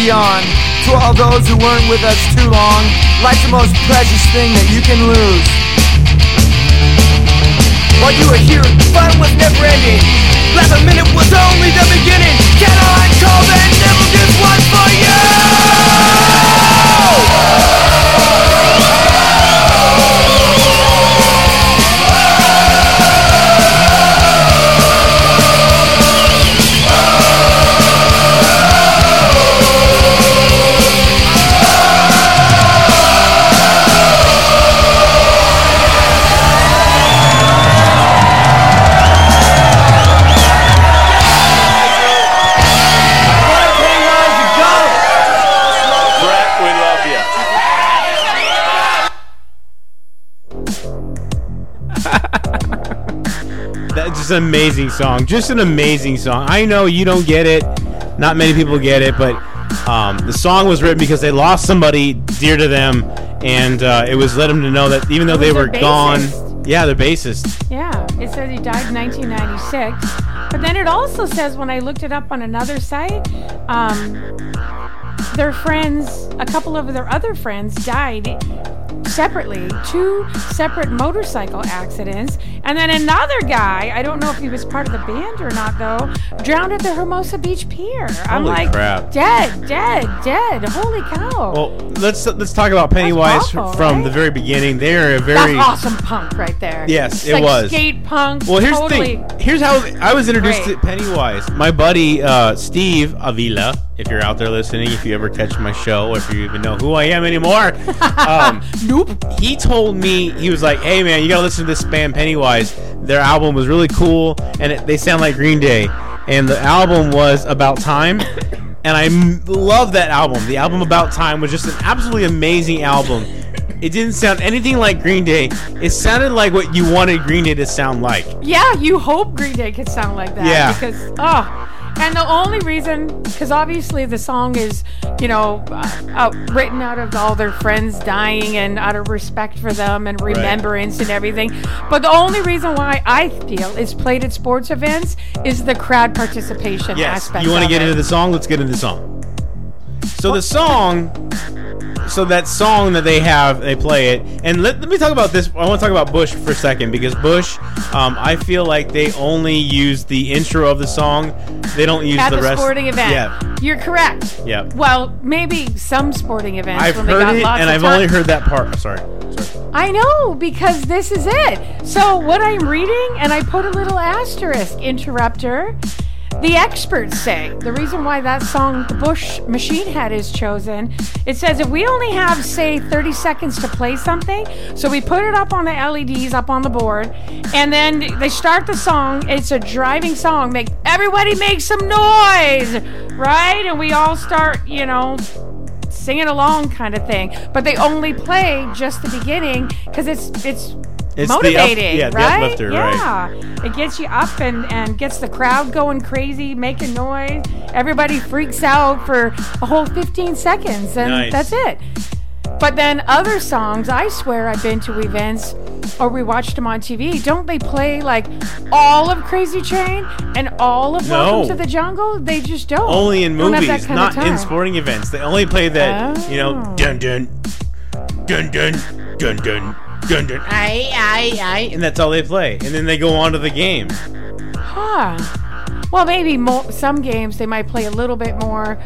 Beyond. To all those who weren't with us too long. Life's the most precious thing that you can lose. While you were here, fun was never ending. Last minute was only the beginning. Just an amazing song. Just an amazing song. I know you don't get it. Not many people get it, but um, the song was written because they lost somebody dear to them, and uh, it was let them to know that even though they were gone, yeah, the bassist. Yeah, it says he died in 1996. But then it also says when I looked it up on another site, um, their friends, a couple of their other friends died separately, two separate motorcycle accidents, and then another guy, I don't know if he was part of the band or not though, drowned at the Hermosa Beach Pier. I'm Holy like, crap. dead, dead, dead. Holy cow. Well, let's let's talk about Pennywise awful, from right? the very beginning. They're a very That's awesome punk right there. Yes, it like was. Skate punk. Well, here's totally. the thing. Here's how I was introduced Great. to Pennywise. My buddy uh, Steve Avila, if you're out there listening, if you ever catch my show, or if you even know who I am anymore, um, Nope. he told me he was like, "Hey man, you gotta listen to this band Pennywise. Their album was really cool, and it, they sound like Green Day. And the album was about time." And I m- love that album. The album About Time was just an absolutely amazing album. It didn't sound anything like Green Day. It sounded like what you wanted Green Day to sound like. Yeah, you hope Green Day could sound like that. Yeah. Because, oh. And the only reason, because obviously the song is, you know, uh, out, written out of all their friends dying and out of respect for them and remembrance and everything. But the only reason why I feel is played at sports events is the crowd participation Yes. aspect. You want to get it. into the song? Let's get into the song. So the song, so that song that they have, they play it. And let, let me talk about this. I want to talk about Bush for a second because Bush, um, I feel like they only use the intro of the song. They don't use at the the, rest. sporting event. Yeah. You're correct. Yeah. Well, maybe some sporting events I've when they heard got it, lots and I've time. only heard that part. Sorry. Sorry. I know because this is it. So what I'm reading, and I put a little asterisk interrupter. The experts say the reason why that song, the Bush Machine Head, is chosen. It says if we only have, say, 30 seconds to play something, so we put it up on the LEDs up on the board, and then they start the song. It's a driving song. Make everybody make some noise, right? And we all start, you know, singing along kind of thing. But they only play just the beginning because it's it's It's the up- motivating, yeah, the right? right. yeah, it gets you up and and gets the crowd going crazy, making noise. Everybody freaks out for a whole 15 seconds, and Nice. that's it. But then other songs, I swear I've been to events or we watched them on TV. Don't they play like all of Crazy Train and all of Welcome No. to the Jungle? They just don't. Only in Don't movies, not in sporting events. They only play that, you know, Oh. dun dun, dun dun, dun dun, dun dun, aye, aye, aye, and that's all they play. And then they go on to the game. Huh. Well, maybe some games they might play a little bit more,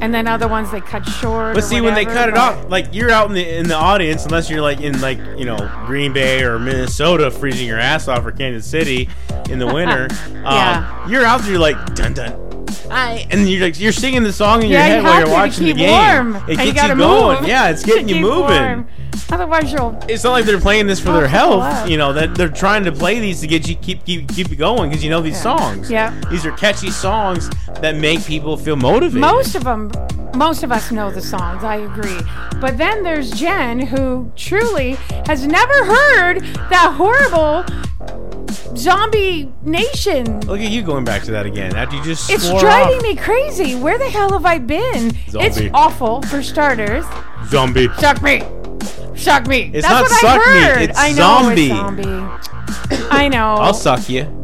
and then other ones they cut short. But see, when they cut it off, like you're out in the in the audience, unless you're like in like you know Green Bay or Minnesota, freezing your ass off, or Kansas City in the winter. Yeah. um, you're out there like dun dun. I, and you're like you're singing the song in Yeah, your you head while you're watching the game. warm. It you gets you, gotta going. move. Yeah, it's getting you moving. warm. Otherwise, you'll. It's not like they're playing this for their health. You know that they're trying to play these to get you keep keep keep you going because you know these songs. Yeah. These are catchy songs that make people feel motivated. Most of them, most of us know the songs. I agree. But then there's Jen, who truly has never heard that horrible zombie nation. Look at you going back to that again after you just It's driving off. me crazy. Where the hell have I been? Zombie. It's awful for starters. zombie. Suck me. Suck me. It's That's not what suck me, I heard. it's I know zombie. It's zombie. I know. I'll suck you.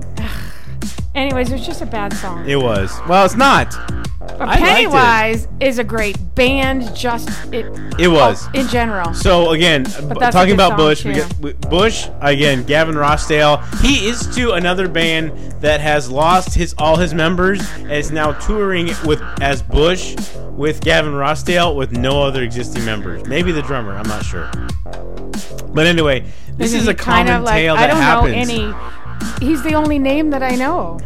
Anyways, it's just a bad song. It was. Well, it's not. but I liked it. Pennywise is a great band. Just it. It oh, was. in general. So again, b- that's a talking good about song, Bush, we too. get we- Bush again. Gavin Rossdale. He is to another band that has lost his all his members and is now touring with as Bush with Gavin Rossdale with no other existing members. Maybe the drummer. I'm not sure. But anyway, this is a common kind of like, tale I that don't happens. know any. He's the only name that I know.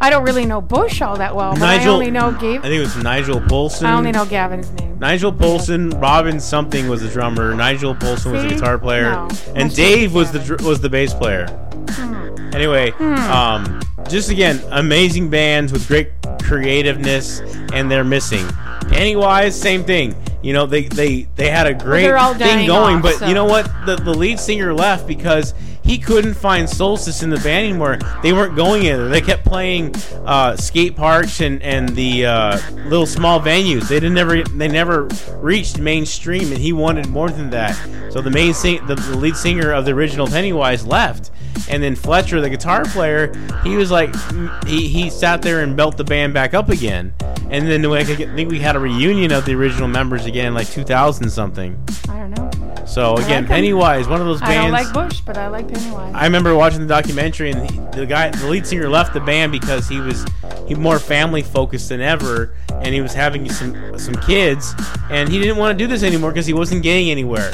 I don't really know Bush all that well, but Nigel. I only know Gabe. I think it was Nigel Polson. I only know Gavin's name. Nigel Polson, Robin something was the drummer. Nigel Polson was the guitar player, No, and Dave was the dr- was the bass player. Hmm. Anyway, um, just again, amazing bands with great creativeness, and they're missing. Pennywise, same thing. You know, they they they had a great they're thing going, off, but so- you know what? The the lead singer left because he couldn't find Solstice in the band anymore. They weren't going anywhere. They kept playing uh, skate parks and and the uh, little small venues. They didn't never they never reached mainstream, and he wanted more than that. So the main sing the, the lead singer of the original Pennywise left, and then Fletcher, the guitar player, he was like mm, he he sat there and built the band back up again. And then I think we had a reunion of the original members again, like 2000 something. I don't know. So again, like. Pennywise, one of those bands. I don't like Bush, but I like Pennywise. I remember watching the documentary, and he, the guy, the lead singer, left the band because he was he more family focused than ever, and he was having some some kids, and he didn't want to do this anymore because he wasn't getting anywhere.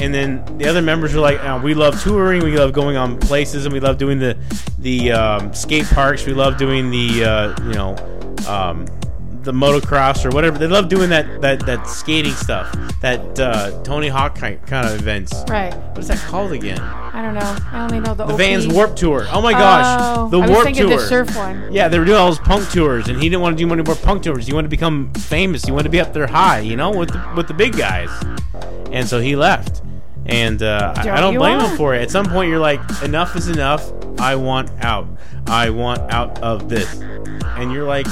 And then the other members were like, oh, "We love touring, we love going on places, and we love doing the the um, skate parks. We love doing the uh, you know." Um, the motocross or whatever they love doing that that that skating stuff that uh, Tony Hawk kind, kind of events. right. What is that called again? I don't know. I only know the. The. Vans Warp Tour. Oh my gosh, Oh, the I was Warp thinking Tour. the surf one. Yeah, they were doing all those punk tours, and he didn't want to do any more punk tours. He wanted to become famous. He wanted to be up there high, you know, with the, with the big guys. And so he left. And uh, I, I Don't don't blame him for it. At some point, you're like, enough is enough. I want out. I want out of this. And you're like,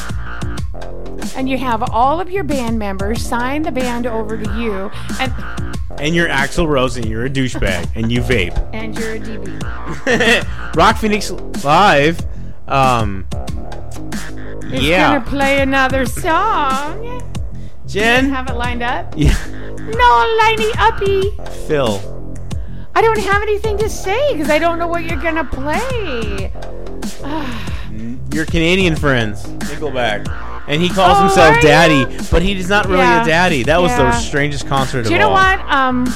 And you have all of your band members sign the band over to you, and and you're Axl Rose, and you're a douchebag, and you vape. and you're a DB. Rock Phoenix Live. Um, It's yeah, gonna play another song. Jen. Have it lined up. Yeah, No, liney uppy. Phil. I don't have anything to say because I don't know what you're gonna play. your Canadian friends, Nickelback, and he calls Oh, himself are you? Daddy, but he is not really Yeah. a daddy. That was the strangest concert Do you know all. what? Um,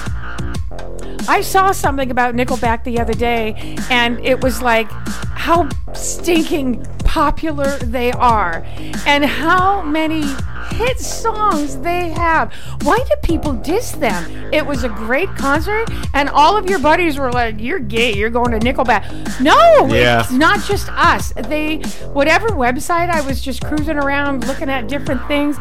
I saw something about Nickelback the other day, and it was like how stinking popular they are and how many hit songs they have. Why do people diss them? It was a great concert, and all of your buddies were like, "You're gay. You're going to Nickelback." No, yeah. it's not just us. They, whatever website I was just cruising around looking at different things.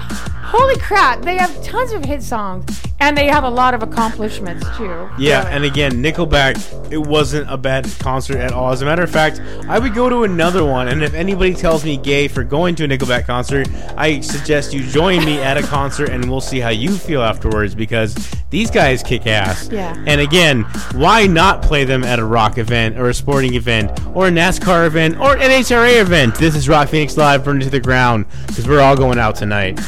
Holy crap! They have tons of hit songs, and they have a lot of accomplishments too. Yeah, and again, Nickelback. It wasn't a bad concert at all. As a matter of fact, I would go to another one, and if anybody tells me gay for going to a Nickelback concert, I suggest you join me at a concert and we'll see how you feel afterwards because these guys kick ass. Yeah. And again, why not play them at a rock event or a sporting event or a NASCAR event or an NHRA event? This is Rock Phoenix Live burned to the ground because we're all going out tonight.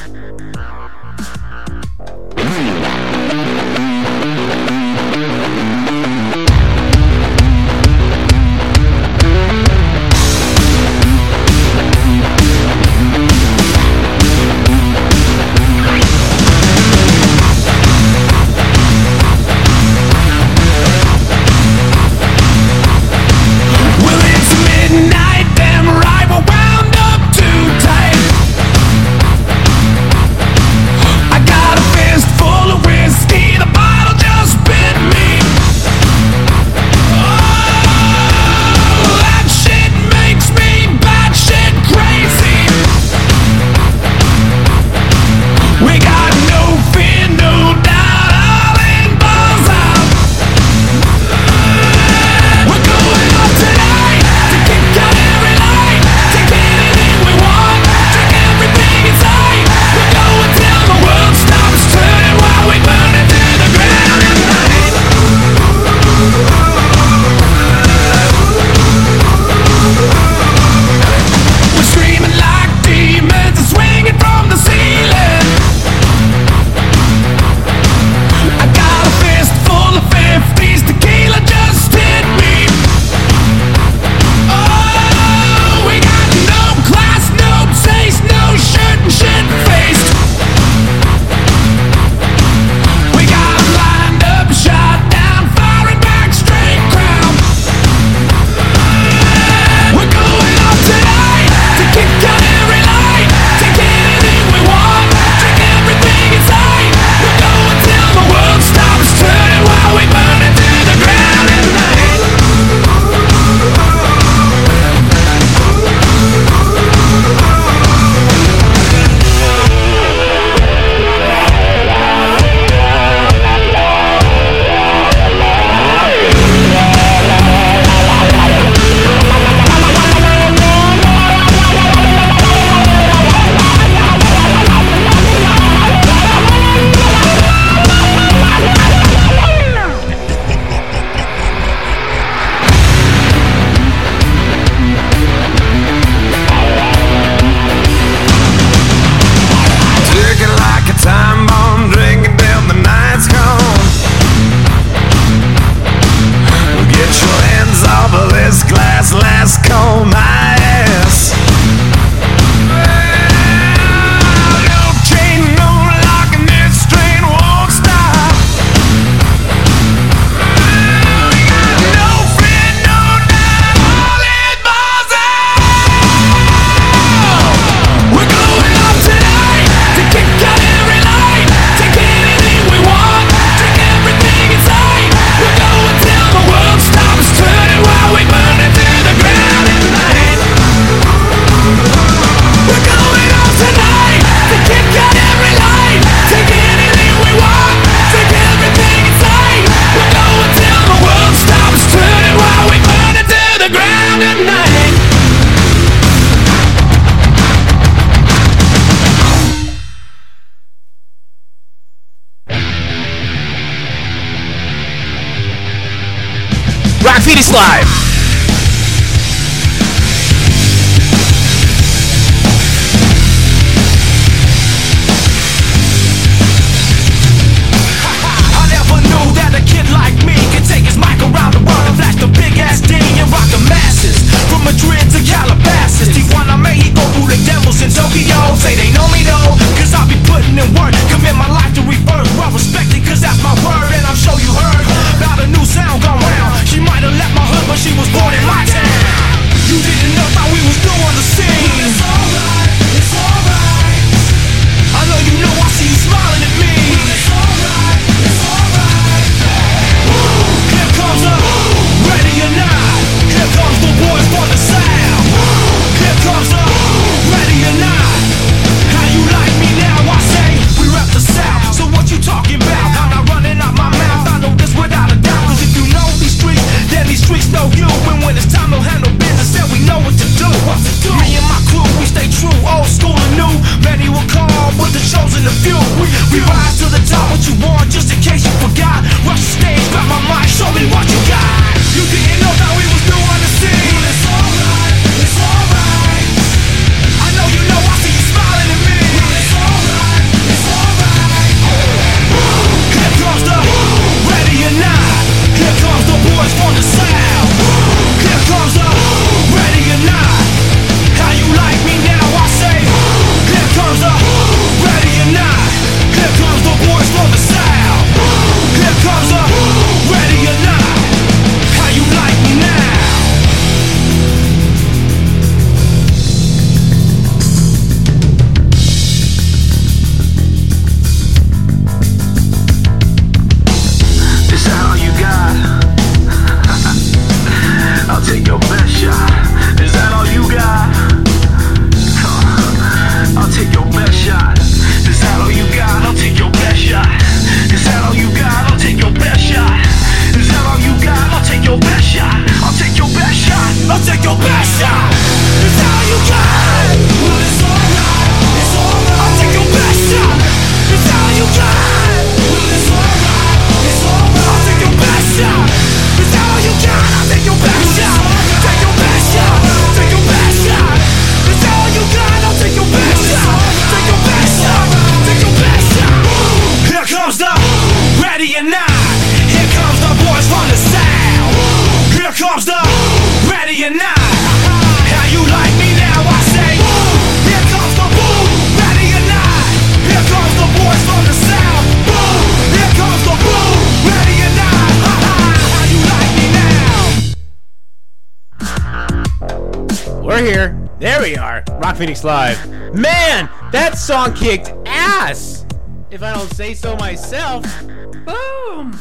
Phoenix Live. Man, that song kicked ass. If I don't say so myself. Boom.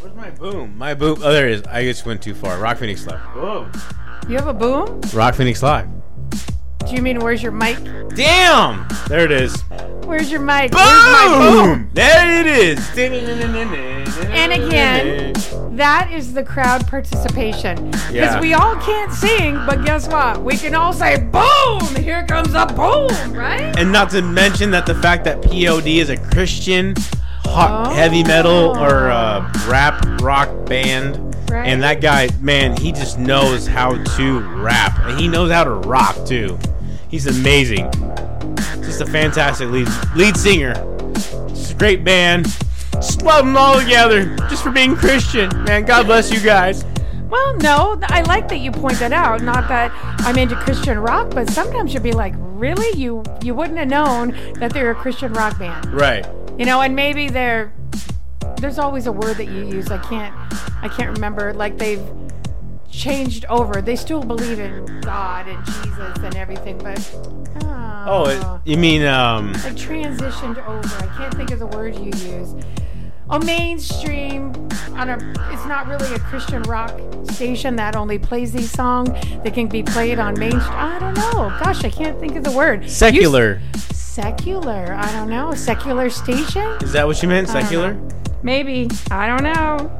Where's my boom? My boom. Oh, there it is. I just went too far. Rock Phoenix Live. Whoa. You have a boom? Rock Phoenix Live. Do you mean where's your mic? Damn! There it is. Where's your mic? Where's my Boom! There it is. And again, that is the crowd participation. Because Yeah. we all can't sing, but guess what? We can all say boom! Here comes a boom, right? And not to mention that the fact that POD is a Christian hot, Oh. heavy metal or uh, rap rock band. Right. And that guy, man, he just knows how to rap. And he knows how to rock too. He's amazing. Just a fantastic lead lead singer. Just a great band. Just love them all together. Just for being Christian. Man, God bless you guys. Well, no, I like that you point that out. Not that I'm into Christian rock, but sometimes you'd be like, really? You you wouldn't have known that they're a Christian rock band. Right. You know, and maybe they're there's always a word that you use. I can't I can't remember. Like they've changed over. They still believe in God and Jesus and everything, but oh, Oh, it, you mean um like transitioned over. I can't think of the word you use. A mainstream on a it's not really a Christian rock station that only plays these songs that can be played on main I don't know. Gosh, I can't think of the word. You- secular? secular. I don't know. Secular station? Is that what you meant? Secular? know. Maybe. I don't know.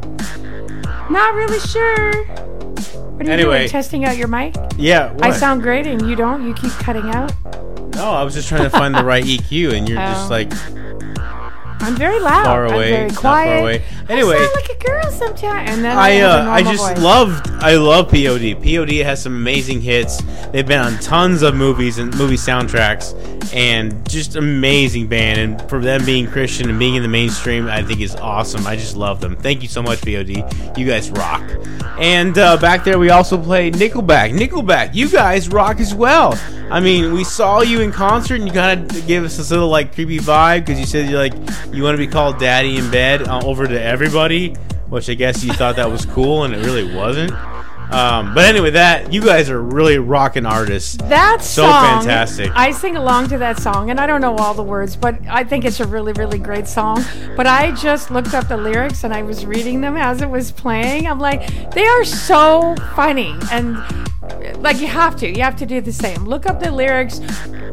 Not really sure. What are you Anyway. doing? Testing out your mic? Yeah. What? I sound great and you don't? You keep cutting out? No, I was just trying to find the right EQ, and you're just Oh. like I'm very loud. far I'm away, very not quiet. far away. I Anyway. sound like a girl sometimes. And then I, I have a uh, I just voice. loved I love POD. POD has some amazing hits. They've been on tons of movies and movie soundtracks, and just amazing band. And for them being Christian and being in the mainstream, I think is awesome. I just love them. Thank you so much, POD. You guys rock. And uh, back there, we also played Nickelback. Nickelback, you guys rock as well. I mean, we saw you in concert, and you kind of gave us this little like creepy vibe because you said you're like you want to be called Daddy in bed uh, over to everybody, which I guess you thought that was cool, and it really wasn't. Um, but anyway, that you guys are really rocking artists. That So song, fantastic. I sing along to that song, and I don't know all the words, but I think it's a really, really great song. But I just looked up the lyrics and I was reading them as it was playing. I'm like, they are so funny, and like you have to, you have to do the same. Look up the lyrics,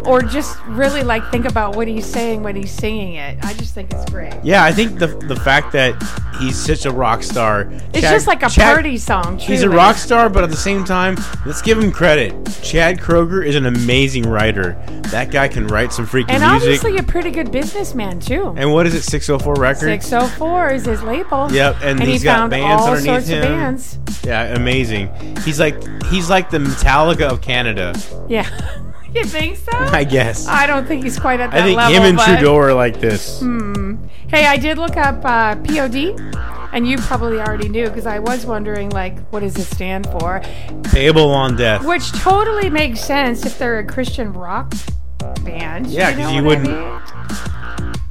or just really like think about what he's saying when he's singing it. I just think it's great. Yeah, I think the the fact that he's such a rock star. It's Chad- just like a Chad- party song. He's a rock star, but at the same time, let's give him credit. Chad Kroeger is an amazing writer. That guy can write some freaking music. and music. obviously a pretty good businessman too. and what is it, 604 Records? 604 is his label. Yep, and he he's got found bands all underneath sorts him. of bands. Yeah, amazing. He's like he's like the Metallica of Canada, Yeah. You think so? I guess. I don't think he's quite at that I think level. him and but- Trudeau are like this. Hmm. Hey, I did look up uh, POD, and you probably already knew because I was wondering, like, what does it stand for? Payable on death. Which totally makes sense if they're a Christian rock band. Yeah, because you wouldn't-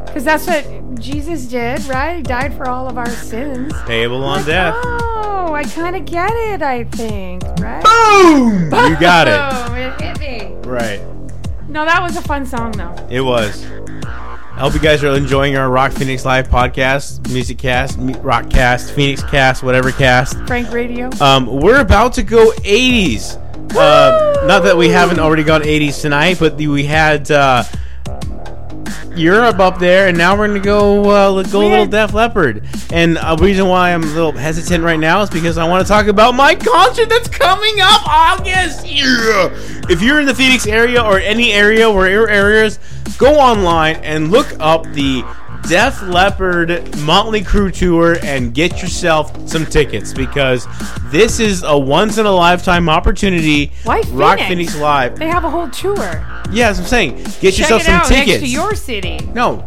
Because that's what Jesus did, right? He died for all of our sins. Payable on Like, death. Oh, I kind of get it. I think, right? Boom! You got it. Boom, it hit me. Right. No, that was a fun song, though. It was. I hope you guys are enjoying our Rock Phoenix Live podcast, music cast, rock cast, Phoenix cast, whatever cast. Frank Radio. Um, we're about to go 80s. Uh, not that we haven't already gone 80s tonight, but the, we had uh, Europe up there, and now we're gonna go uh, go a We little had- Def Leppard. And a reason why I'm a little hesitant right now is because I want to talk about my concert that's coming up August. Yeah. If you're in the Phoenix area or any area where your areas, go online and look up the Def Leppard Motley Crue tour and get yourself some tickets because this is a once in a lifetime opportunity. Why Rock Phoenix? Phoenix Live. They have a whole tour. Yeah, that's what I'm saying. Get Check yourself it some out tickets. next to your city. No.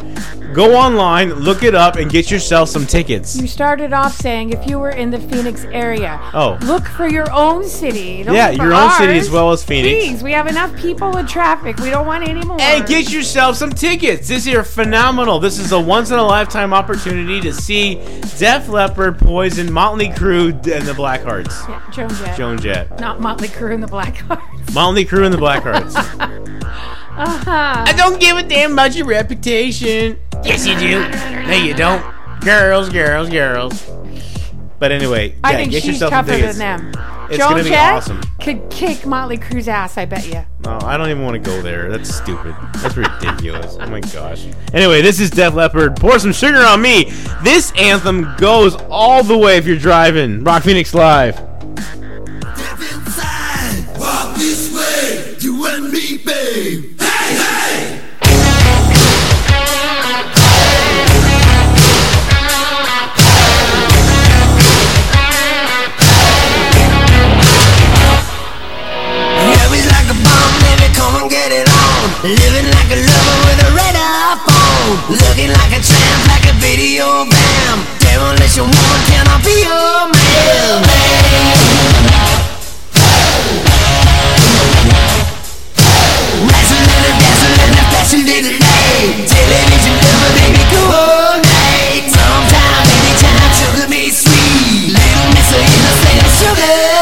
Go online, look it up, and get yourself some tickets. You started off saying if you were in the Phoenix area, Oh. look for your own city. Don't Yeah, your own city as well as Phoenix. Please, we have enough people with traffic. We don't want any more. And get yourself some tickets. This is phenomenal. This is a once in a lifetime opportunity to see Def Leppard, Poison, Motley Crue, and the Blackhearts. yeah, Joan Jett. Joan Jett. Not Motley Crue and the Blackhearts. Motley Crue and the Blackhearts. Uh-huh. I don't give a damn about your reputation. Yes, you do. No, you don't. Girls, girls, girls. But anyway, I yeah, think get she's yourself tougher a than them. It's Joan gonna be Jett awesome. could kick Motley Crue's ass, I bet you. No, I don't even want to go there. That's stupid. That's ridiculous. oh my gosh. Anyway, this is Def Leppard. Pour some sugar on me. This anthem goes all the way if you're driving. Rock Phoenix Live. Walk this way, you and me, babe. Looking like a tramp, like a video bam. Demolition woman, can I be your man? Wrestling and dancing light. Television night. Anytime, sugar me sweet. Little sugar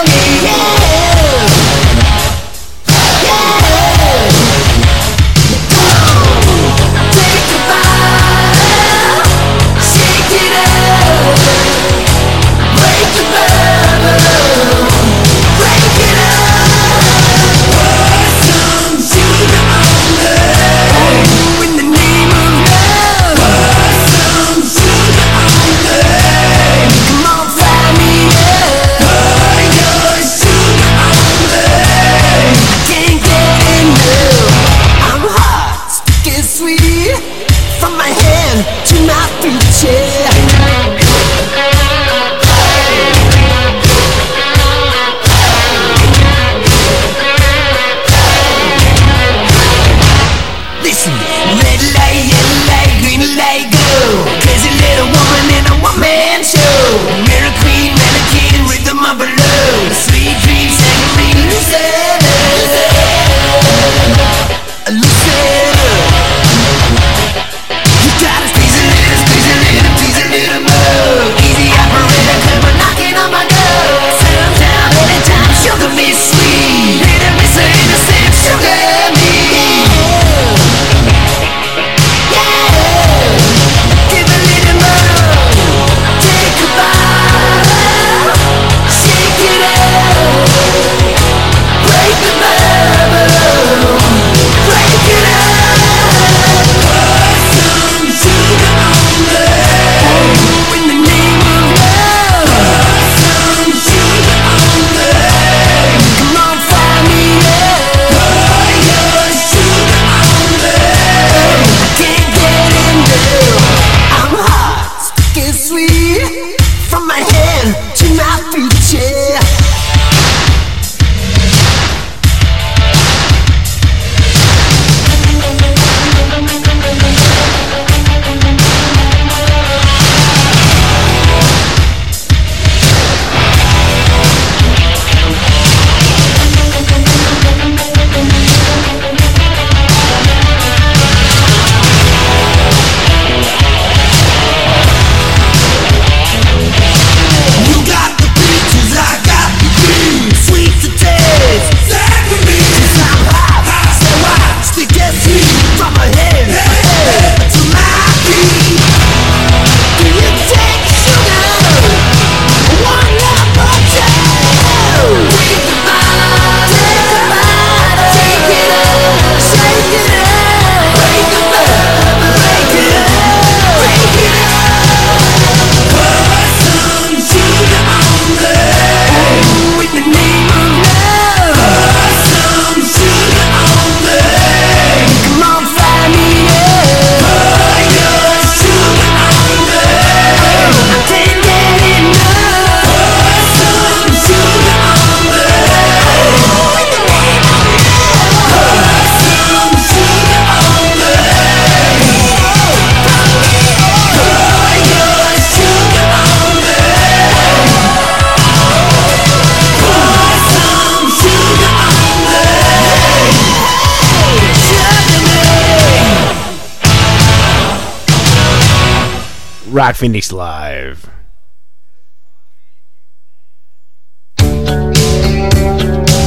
Rock Phoenix Live.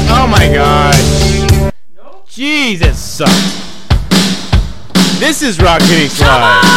Oh my gosh. That sucks. This is Rock Phoenix Live.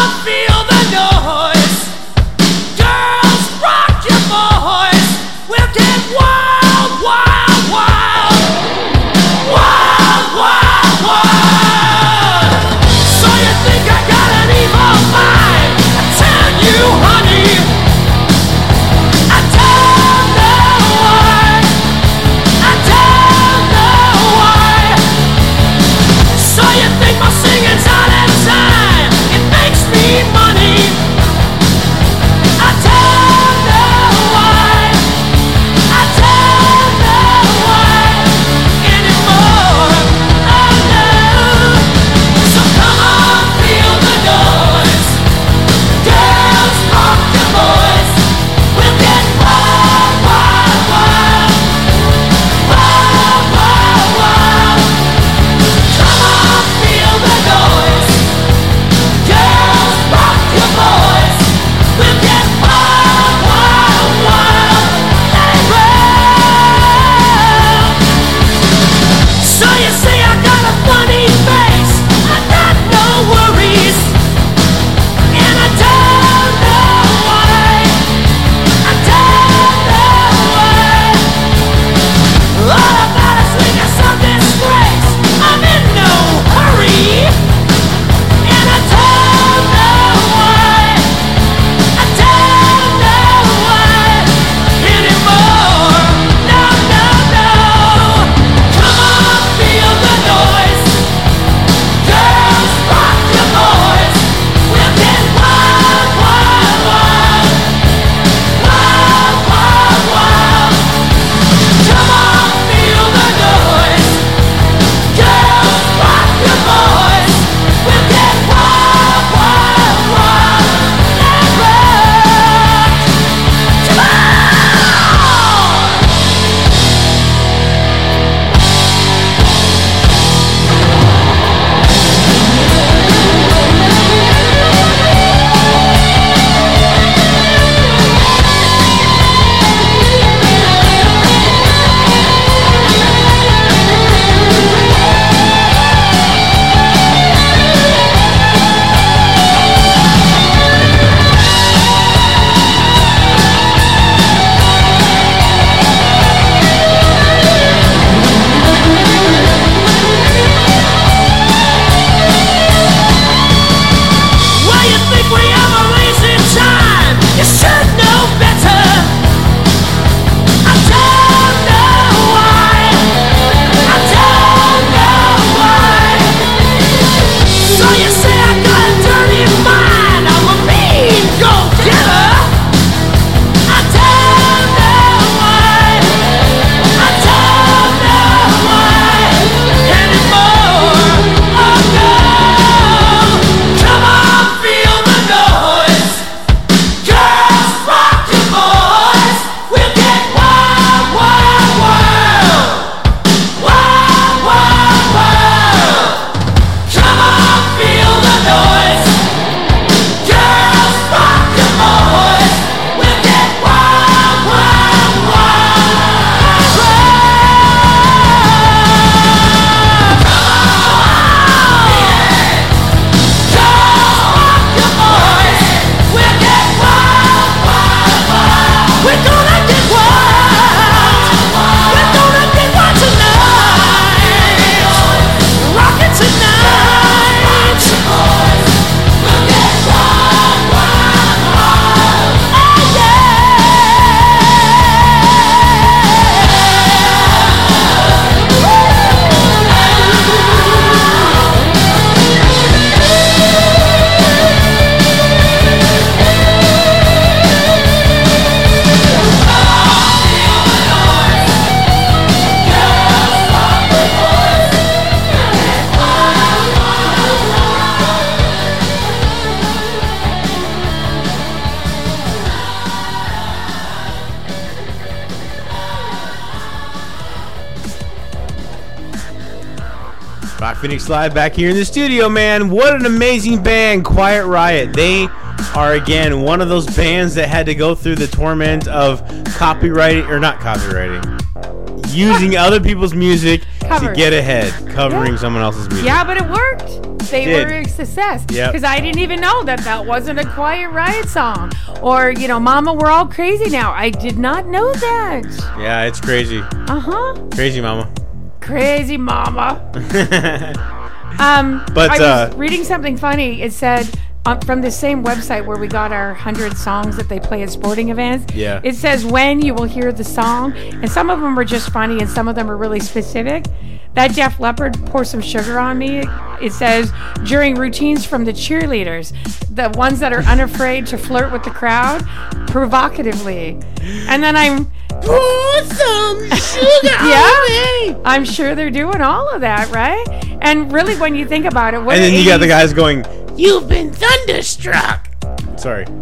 Phoenix Live back here in the studio, man. What an amazing band, Quiet Riot. They are again one of those bands that had to go through the torment of copywriting or not copywriting, using other people's music covers. get ahead covering Yeah. someone else's music. Yeah, but it worked. They Did. were a success. Yep. Because I didn't even know that that wasn't a Quiet Riot song. Or, you know, Mama, we're all crazy now. I did not know that. Yeah, it's crazy. Uh huh. Crazy mama. Crazy Mama. Um, But, I was uh, reading something funny. It said uh, from the same website where we got our hundred songs that they play at sporting events. Yeah. It says when you will hear the song, and some of them are just funny, and some of them are really specific. That Def Leppard pour some sugar on me. It says during routines from the cheerleaders, the ones that are unafraid to flirt with the crowd, provocatively, and then I'm. Pour some sugar Yeah, I'm sure they're doing all of that, right? And really, when you think about it, what And then are you got the guys going, "You've been thunderstruck." Sorry.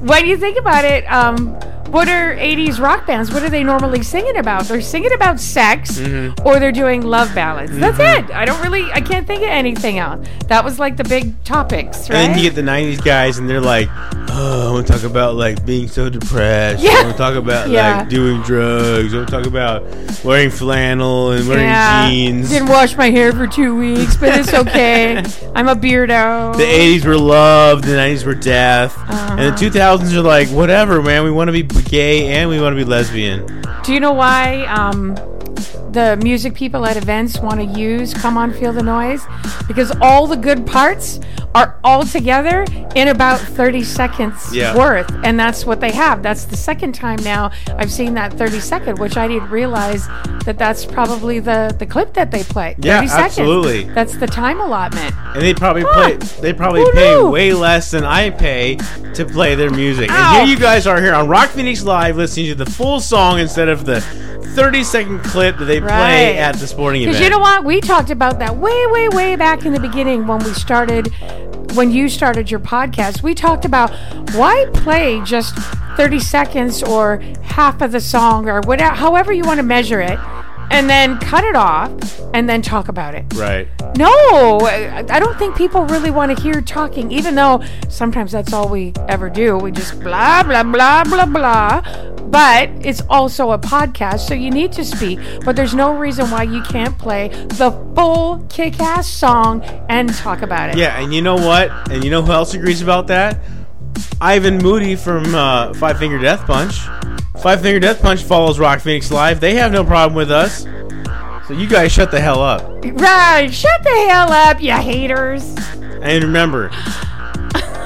when you think about it, um, what are 80s rock bands? What are they normally singing about? They're singing about sex Mm-hmm. or they're doing love ballads. That's it. I don't really, I can't think of anything else. That was like the big topics, right? And then you get the '90s guys, and they're like, "Oh, I want to talk about like being so depressed. Yeah. I want to talk about Yeah. like doing drugs. I want to talk about wearing flannel and wearing yeah. jeans." Didn't wash my hair for two weeks, but it's okay. I'm a beardo. The 80s were love, the 90s were death, and Uh-huh. the 2000s are like, whatever, man. We want to be gay and we want to be lesbian. Do you know why um, the music people at events want to use Come On Feel the Noise? Because all the good parts are all together in about 30 seconds Yeah. worth. And that's what they have. That's the second time now I've seen that 30 second, which I didn't realize that that's probably the, the clip that they play. 30 Yeah, seconds. absolutely. That's the time allotment. And they probably Huh. play. They probably Who pay knew? way less than I pay to play their music. Ow. And here you guys are here on Rock Phoenix Live, listening to the full song instead of the 30 second clip that they play at the sporting event. Because you know what? We talked about that way, way, way back in the beginning when we started, when you started your podcast. We talked about why play just 30 seconds or half of the song or whatever, however you want to measure it, and then cut it off and then talk about it. Right. No, I I don't think people really want to hear talking, even though sometimes that's all we ever do. We just blah, blah, blah, blah, blah. But it's also a podcast, so you need to speak. But there's no reason why you can't play the full kick ass song and talk about it. Yeah, and you know what? And you know who else agrees about that? Ivan Moody from uh, Five Finger Death Punch. Five Finger Death Punch follows Rock Phoenix Live. They have no problem with us. So you guys shut the hell up. Right, shut the hell up, you haters. And remember,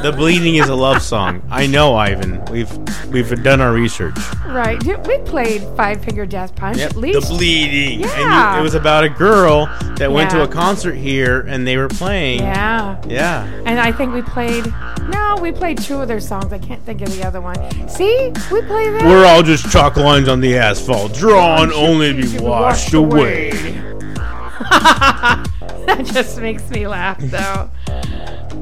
the bleeding is a love song. I know, Ivan. We've we've done our research. Right, we played Five Finger Death Punch at The least. bleeding. And Yeah. you, it was about a girl that went to a concert here and they were playing. yeah. Yeah. And I think we played. No, we played two of their songs. I can't think of the other one. See, we play that. We're all just chalk lines on the asphalt, drawn only to be washed away. that just makes me laugh, though.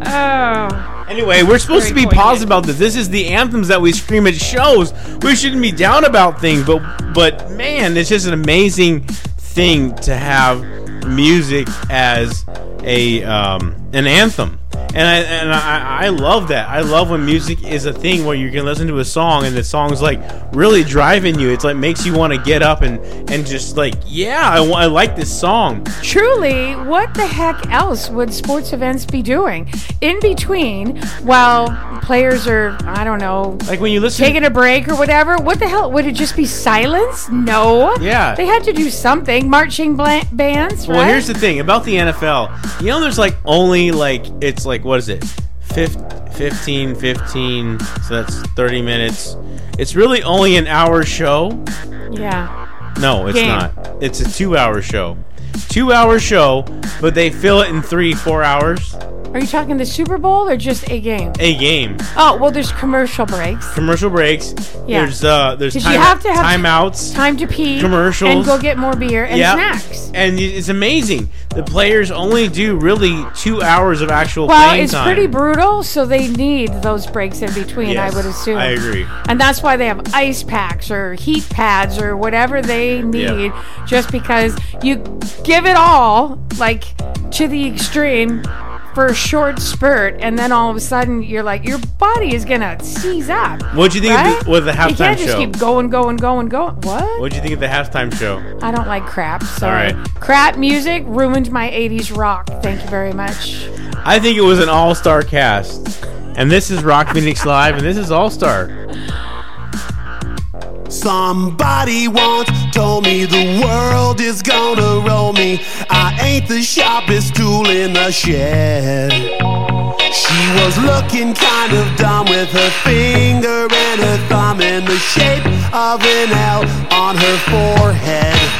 Oh, Anyway, we're supposed to be poignant. positive about this. This is the anthems that we scream at shows. We shouldn't be down about things, but but man, it's just an amazing thing to have music as a um, an anthem. And I and I, I love that. I love when music is a thing where you can listen to a song and the song's like really driving you. It's like makes you want to get up and and just like yeah, I, I like this song. truly, what the heck else would sports events be doing in between while players are, I don't know, Like when you listen, taking a break or whatever? What the hell? Would it just be silence? No. Yeah. They had to do something. Marching bla- bands, right? Well, here's the thing about the NFL. You know, there's like only like it's like what is it, Fif- 15, 15. So that's 30 minutes. It's really only an hour show. yeah. No, it's Game. not. It's a two-hour show. Two-hour show, but they fill it in three, four hours. Are you talking the Super Bowl or just a game? A game. Oh, well, there's commercial breaks. Commercial breaks. Yeah. There's uh, there's time, you have to have- timeouts. Time to pee. Commercials. And go get more beer and Yeah. snacks. And it's amazing. The players only do really two hours of actual Well, it's time. pretty brutal, so they need those breaks in between, Yes, I would assume. I agree. And that's why they have ice packs or heat pads or whatever they need, just because you give it all, like to the extreme, for a short spurt, and then all of a sudden you're like, your body is gonna seize up. What'd you think of the- right? with the You halftime can't just show? keep going, going, going, going. What? What'd you think of the halftime show? I don't like crap. Sorry. right. Crap music ruined my 80s rock. Thank you very much. I think it was an all-star cast. And this is Rock Phoenix Live, and this is All Star. Somebody once told me the world is gonna roll me. I ain't the sharpest tool in the shed. She was looking kind of dumb with her finger and her thumb in the shape of an L on her forehead.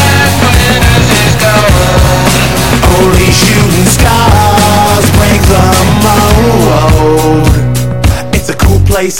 Only shooting stars break the mold. It's a cool place,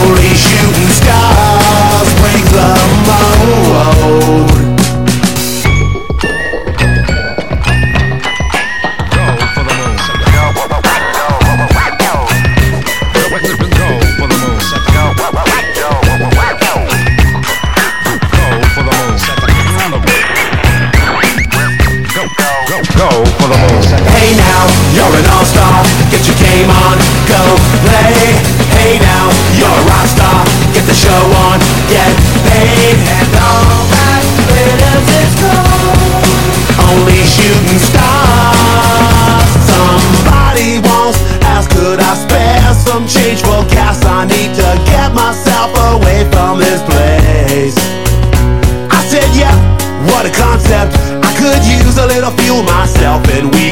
Only shooting stars break the mold. Hey now, you're an all-star. Get your game on, go play. Hey now, you're a rock star. Get the show on, get paid. And all that glitters is gold. Only shooting stars. Somebody once asked, could I spare some change for gas? I need to get myself away from this place. I said, yeah, what a concept. I could use a little fuel myself, and we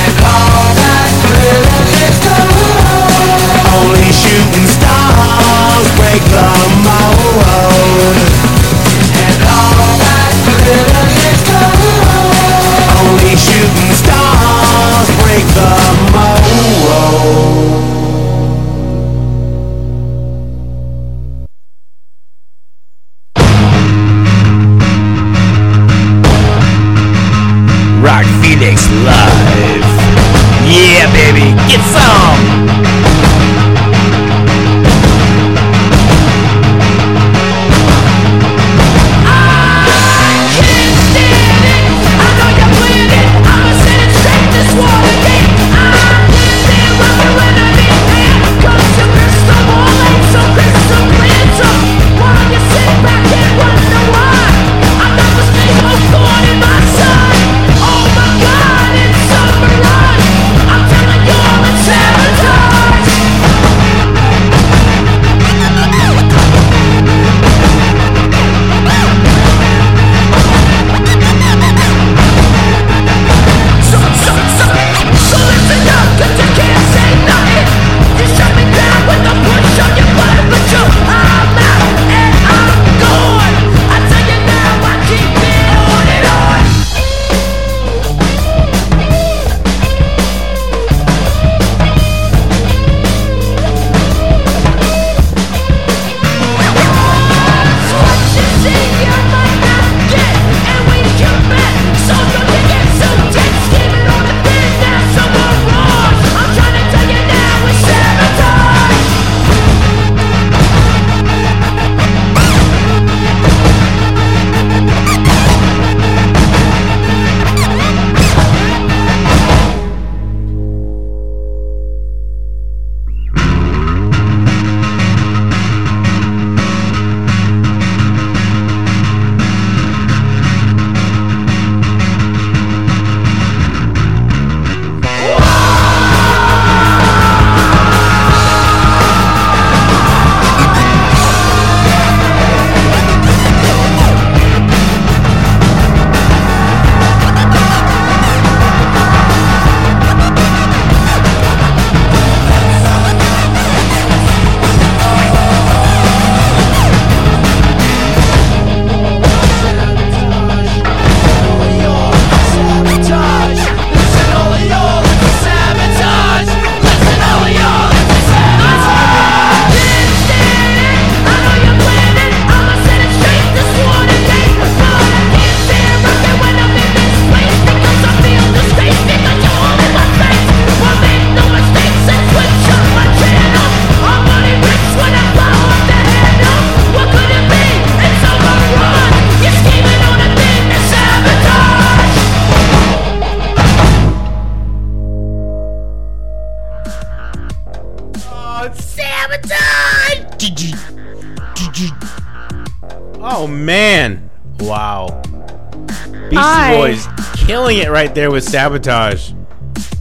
Right there with sabotage.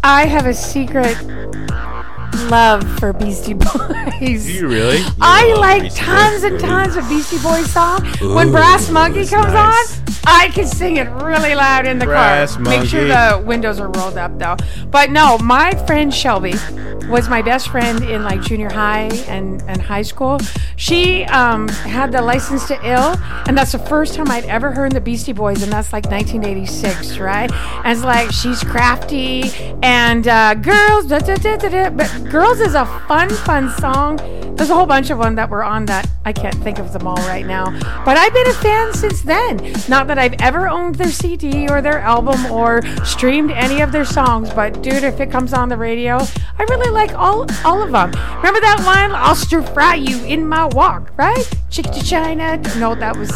I have a secret love for Beastie Boys. Do you really? You I like Beastie tons Boys? and tons of Beastie Boys songs. when Brass Monkey comes nice. on, I can sing it really loud in the Brass car. Make sure the windows are rolled up though. But no, my friend Shelby was my best friend in like junior high and, and high school. She um, had the license to ill, and that's the first time I'd ever heard the Beastie Boys, and that's like 1986, right? And it's like she's crafty and uh, girls, da, da, da, but girls is a fun, fun song. There's a whole bunch of them that were on that. I can't think of them all right now. But I've been a fan since then. Not that I've ever owned their CD or their album or streamed any of their songs, but dude, if it comes on the radio, I really like all all of them. Remember that one? I'll stir fry you in my walk, right? Chick to China. No, that was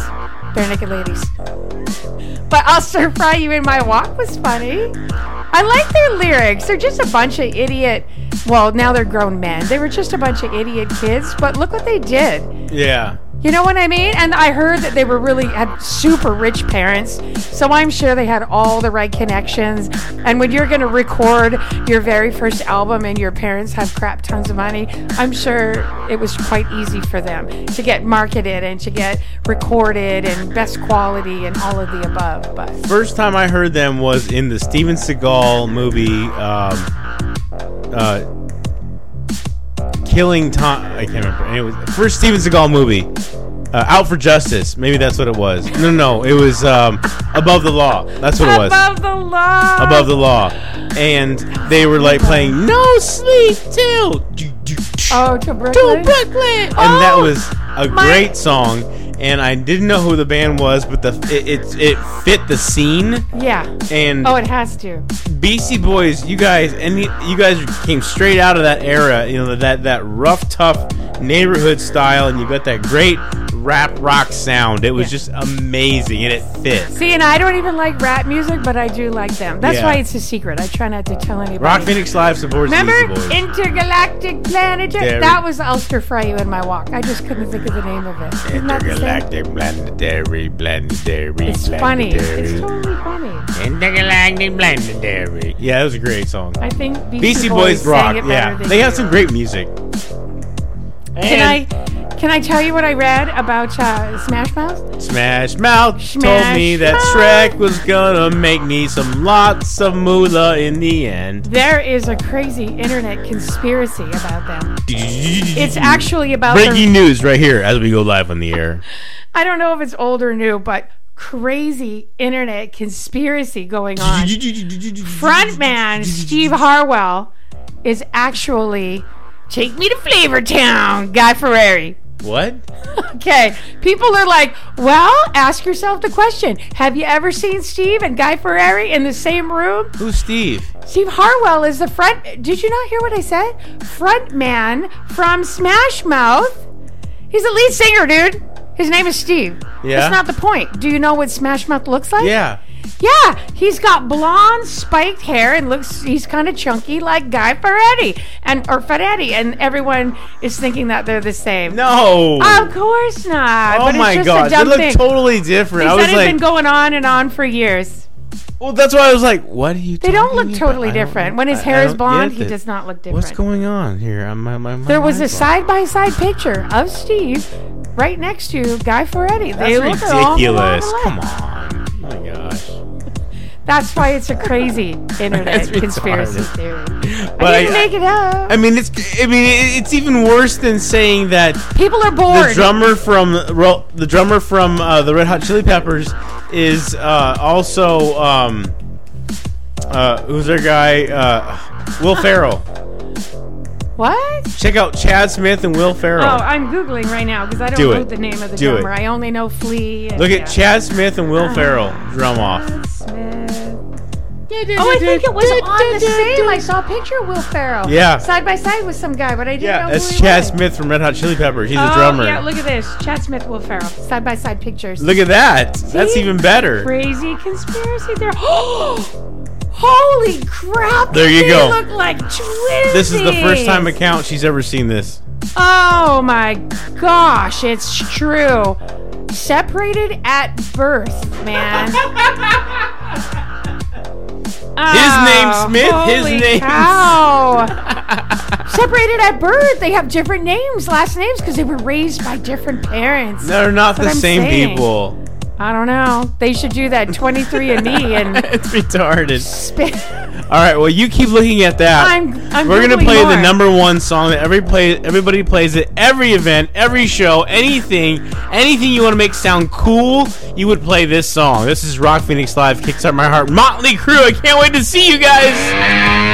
Bare Naked Ladies. But I'll stir fry you in my walk was funny. I like their lyrics. They're just a bunch of idiot. Well, now they're grown men. They were just a bunch of idiot kids, but look what they did. Yeah. You know what I mean? And I heard that they were really had super rich parents, so I'm sure they had all the right connections. And when you're going to record your very first album and your parents have crap tons of money, I'm sure it was quite easy for them to get marketed and to get recorded and best quality and all of the above. But First time I heard them was in the Steven Seagal movie, um, uh, Killing Tom. I can't remember. Anyway, first Steven Seagal movie, uh, Out for Justice. Maybe that's what it was. No, no, it was um, Above the Law. That's what it was. above the law, Above the Law, and they were like playing No Sleep Till. oh to Brooklyn. To Brooklyn, and that Oh, was a my- great song. And I didn't know who the band was, but the it it, it fit the scene. Yeah. And Oh, it has to. Beastie Boys, you guys, and you guys came straight out of that era. You know that that rough, tough neighborhood style, and you got that great rap rock sound. It was Yeah. just amazing, and it fit. See, and I don't even like rap music, but I do like them. That's Yeah. why it's a secret. I try not to tell anybody. Rock Phoenix Live supports Remember. Intergalactic Planetary? Dairy. That was Ulster Fry You in my walk. I just couldn't think of the name of it. Isn't that the same? Intergalactic planetary, planetary, It's funny. It's totally funny. Intergalactic planetary. Yeah, that was a great song. I think Beastie Boys, Boys rock. Yeah, they have some great music. Can I? Can I tell you what I read about uh, Smash Mouth? Smash Mouth told Smash me that. Shrek was gonna make me some lots of moolah in the end. There is a crazy internet conspiracy about them. It's actually about their- breaking news right here as we go live on the air. I don't know if it's old or new, but crazy internet conspiracy going on. Frontman Steve Harwell is actually Take Me to Flavor Town, Guy Ferrari. What? Okay, people are like, well, ask yourself the question Have you ever seen Steve and Guy Ferrari in the same room? Who's Steve? Steve Harwell is the front. Did you not hear what I said? Front man from Smash Mouth. He's the lead singer, dude. His name is Steve. Yeah? That's not the point. Do you know what Smash Mouth looks like? Yeah. Yeah, he's got blonde spiked hair and looks he's kind of chunky like Guy Ferretti and or Ferretti and everyone is thinking that they're the same. No. Of course not. oh but it's my just god, a they look thing. totally different. They I said was it's like, been going on and on for years. well, that's why I was like, what are you? They don't look totally different. When his I- hair I is blonde, he does not look different. What's going on here? I'm, my, my, my There was a side by side picture of Steve right next to Guy Ferretti. They That's look ridiculous. Come on. Oh my gosh. That's why it's a crazy internet conspiracy theory. But I didn't I- make it up. I mean, it's. I mean, it's even worse than saying that People are bored. the drummer from the drummer from uh, the Red Hot Chili Peppers is uh, also um, uh, who's their guy? Uh, Will Ferrell. What? Check out Chad Smith and Will Ferrell. Oh, I'm googling right now because I don't Do know it. the name of the Do it. drummer. I only know Flea. And, Look yeah. at uh, Chad Smith and Will uh, Ferrell drum off. Smith. Oh, I think it was on the same. I saw a picture of Will Ferrell. Yeah. Side by side with some guy, but I didn't Yeah, know that's who he Chad was. Smith from Red Hot Chili Peppers. He's oh, a drummer. yeah, look at this. Chad Smith, Will Ferrell. Side by side pictures. Look at that. That's even better. Crazy conspiracy there. Oh, Holy crap! There you they go. look like twins. This is the first time account she's ever seen this. Oh my gosh, it's true. separated at birth, man. His name's oh, Smith, his name's- cow. separated at birth. They have different names, last names, because they were raised by different parents. They're not That's the same saying. people. I don't know. They should do that 23andMe and it's retarded. spit. All right, well, you keep looking at that. I'm- I'm We're gonna play the number one song that every play, everybody plays at every event, every show, anything, anything you want to make sound cool. You would play this song. This is Rock Phoenix Live, Kickstart My Heart, Motley Crue. I can't wait to see you guys.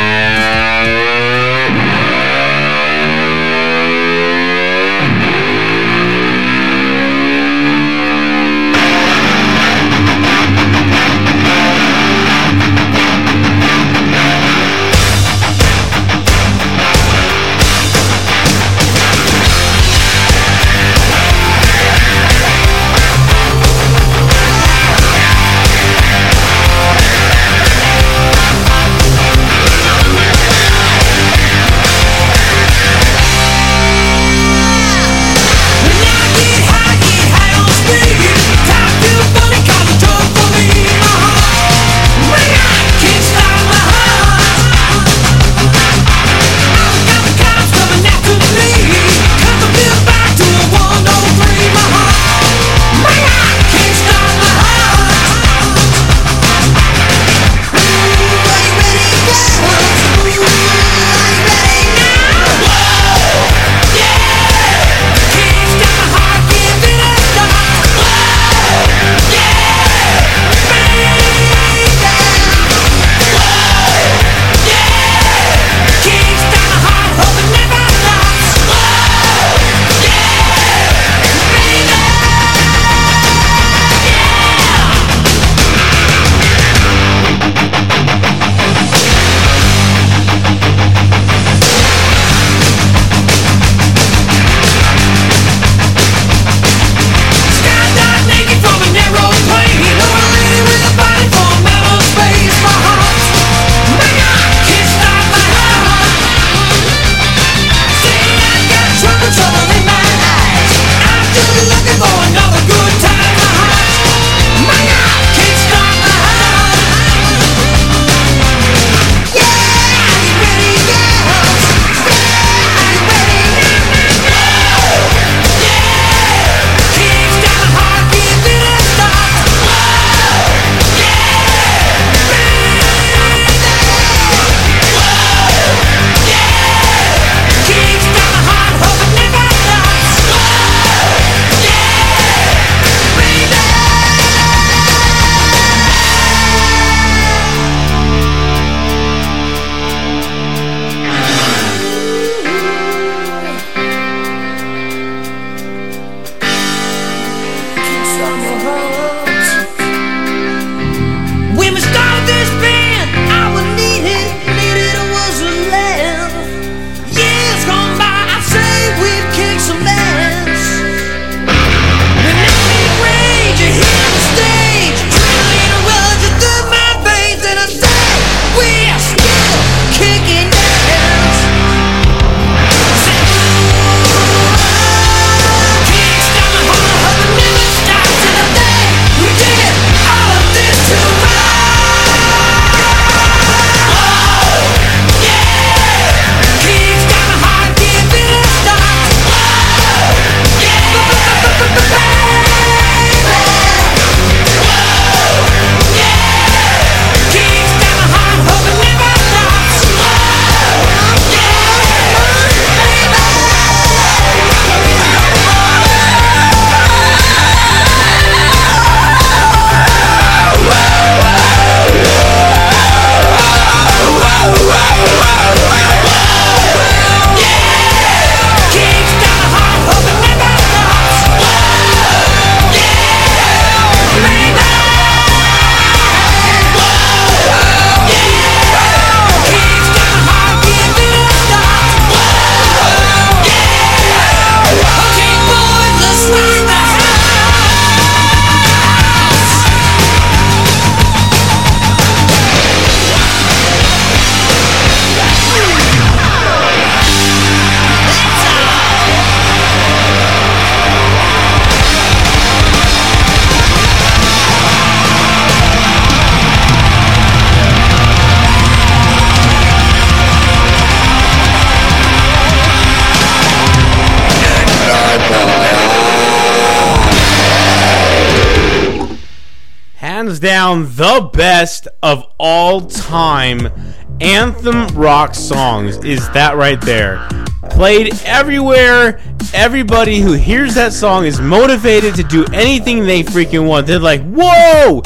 Anthem rock songs is that right there. Played everywhere. Everybody who hears that song is motivated to do anything they freaking want. They're like, whoa,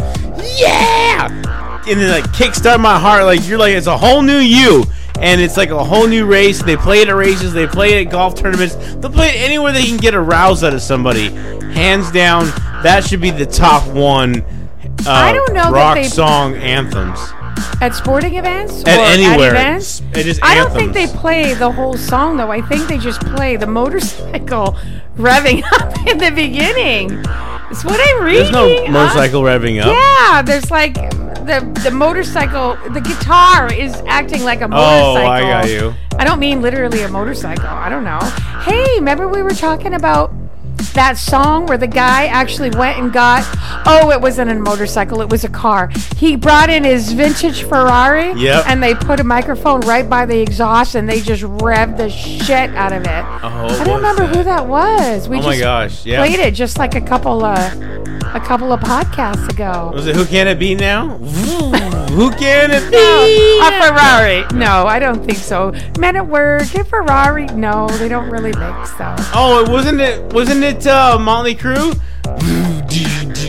yeah! And then like kickstart my heart. Like you're like it's a whole new you. And it's like a whole new race. They play it at races. They play it at golf tournaments. They'll play it anywhere they can get a rouse out of somebody. Hands down, that should be the top one. Uh, I don't know rock they- song anthems. At sporting events At or anywhere. at events? It is I don't think they play the whole song though. I think they just play the motorcycle revving up in the beginning. It's what I'm reading. There's no Uh, motorcycle revving up. Yeah, there's like the the motorcycle. The guitar is acting like a motorcycle. Oh. I got you. I don't mean literally a motorcycle. I don't know. Hey, remember we were talking about that song where the guy actually went and got oh it wasn't a motorcycle it was a car he brought in his vintage ferrari Yep. and they put a microphone right by the exhaust and they just revved the shit out of it Oh, i don't remember was who that? that was we Oh just my gosh, yeah. played it just like a couple uh a couple of podcasts ago Was it Who Can It Be Now? Who Can It Be? a Ferrari. No, I don't think so. Men at Work, a Ferrari. No, they don't really mix though. Oh, it wasn't it? Wasn't it uh, Motley Crue?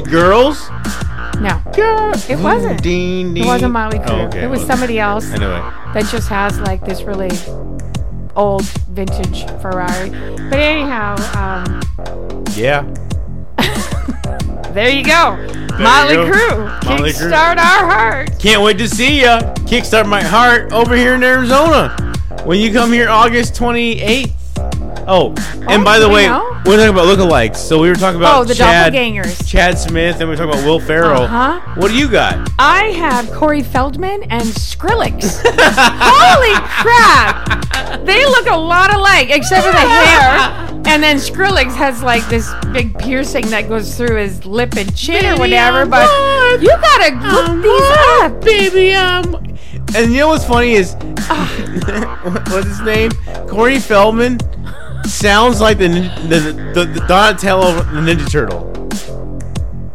Girls. No, Girls. It wasn't. Ding, it wasn't Molly Crew. Oh, okay, it was well, somebody else Anyway, that just has like this really old vintage Ferrari. But anyhow, um, yeah. there you go. Motley go. Crue. Motley Crue. Kickstart our heart. Can't wait to see ya. Kickstart my heart over here in Arizona. When you come here August 28th. Oh, and Oh, by the way, know? we're talking about lookalikes. So we were talking about Oh, the Chad, doppelgangers. Chad Smith, and we were talking about Will Ferrell. Uh-huh. What do you got? I have Corey Feldman and Skrillex. Holy crap! They look a lot alike, except for the hair. And then Skrillex has like this big piercing that goes through his lip and chin or whatever. But you gotta look these up. baby. Um, and you know what's funny is, what- what's his name? Corey Feldman sounds like the the, the, the Donatello the Ninja Turtle.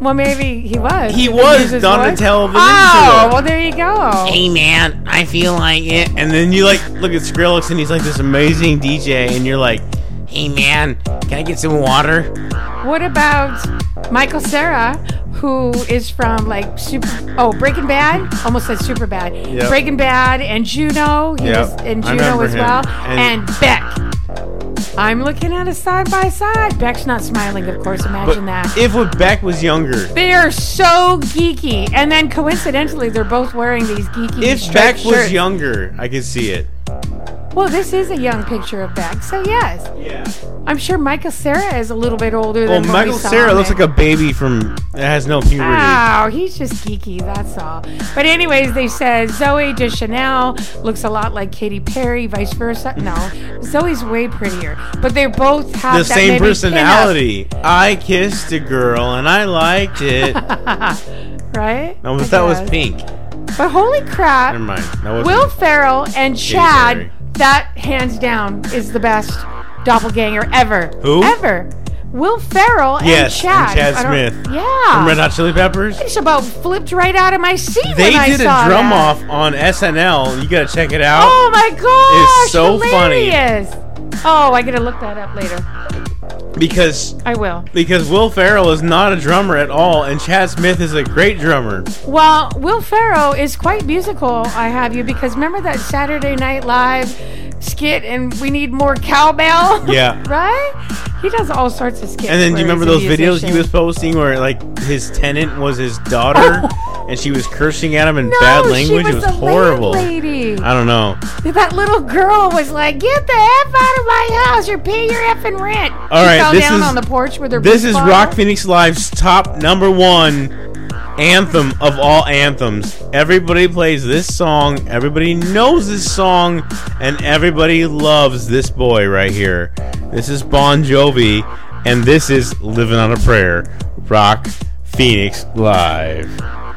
Well, maybe he was. He Did was Donatello voice? the Ninja Turtle. Oh, Turtle. well, there you go. Hey man, I feel like it. And then you like look at Skrillex and he's like this amazing DJ, and you're like, hey man, can I get some water? What about Michael Sarah, who is from like Super? Oh, Breaking Bad. Almost said Super Bad. Yep. Breaking Bad and Juno. He Yep, was in I Juno remember as him. well. And- And, Beck. I'm looking at a side by side. Beck's not smiling, of course. But Imagine that. if Beck was younger, they are so geeky, and then coincidentally, they're both wearing these geeky. if Beck was shirts. younger, I could see it. Well, this is a young picture of Beck, so yes, Yeah. I'm sure Michael Sarah is a little bit older Well, than when Michael Sarah looks like a baby from has no puberty. Oh, he's just geeky, that's all. But anyways, they said Zoe Deschanel looks a lot like Katy Perry, vice versa. No, Zoe's way prettier. But they both have the same personality. I kissed a girl and I liked it. right? no, that was pink. But holy crap, Never mind. That Will Ferrell and Chad. That hands down is the best doppelganger ever. Who? Ever. Will Ferrell Yes, and Chad. and Chad Smith. Yeah. from Red Hot Chili Peppers. I just about flipped right out of my seat They when I did a drum that. off on SNL. You gotta check it out. Oh my gosh! It's so funny. hilarious. Oh, I gotta look that up later. Because I will. because Will Ferrell is not a drummer at all, and Chad Smith is a great drummer. Well, Will Ferrell is quite musical. I have you because remember that Saturday Night Live skit, and we need more cowbell. Yeah. right? He does all sorts of skits. And then do you remember those videos he was posting where like his tenant was his daughter, oh. and she was cursing at him in No, bad she language? was it was horrible. landlady. I don't know. That little girl was like, "Get the f out of my house! You're paying your effing rent." All she right, fell this down is- on the porch with her. This is bottle. Rock Phoenix Live's top number one anthem of all anthems. Everybody plays this song, everybody knows this song, and everybody loves this boy right here. This is Bon Jovi, and this is Living on a Prayer. Rock Phoenix Live.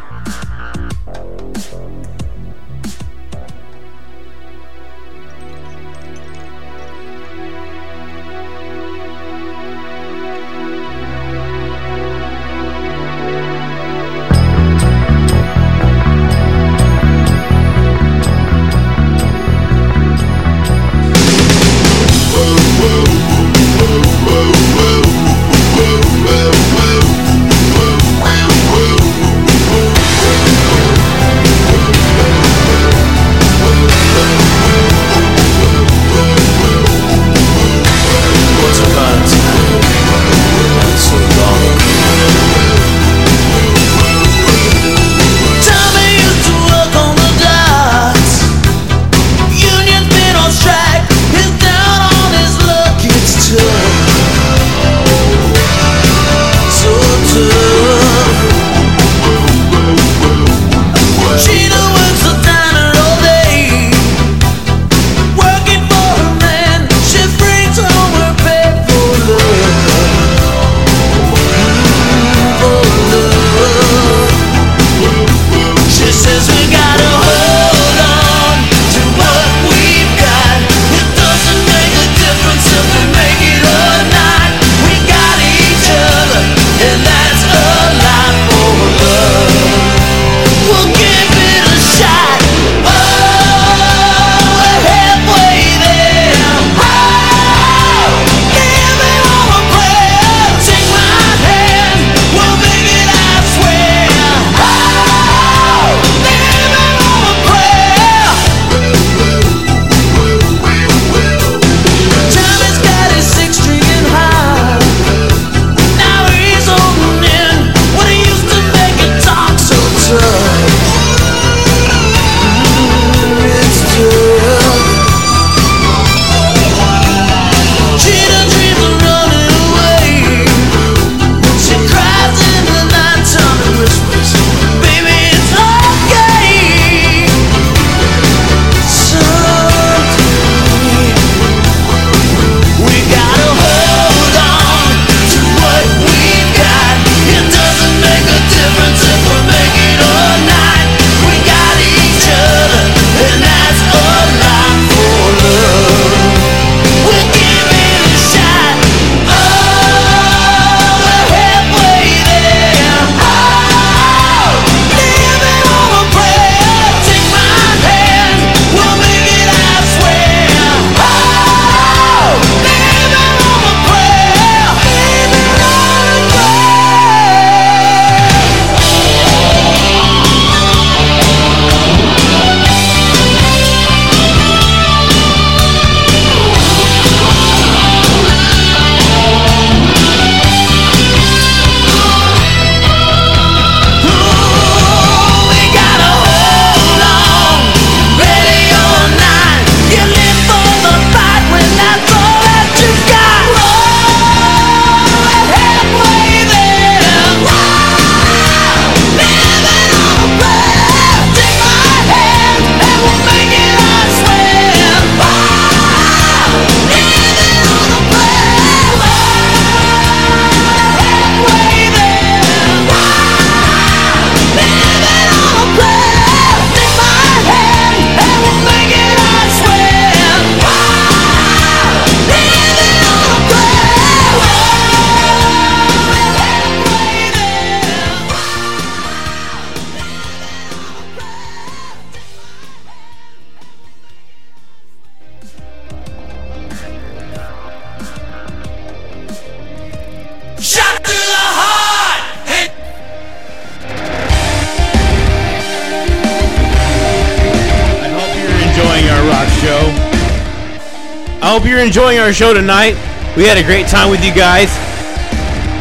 Our show tonight. We had a great time with you guys.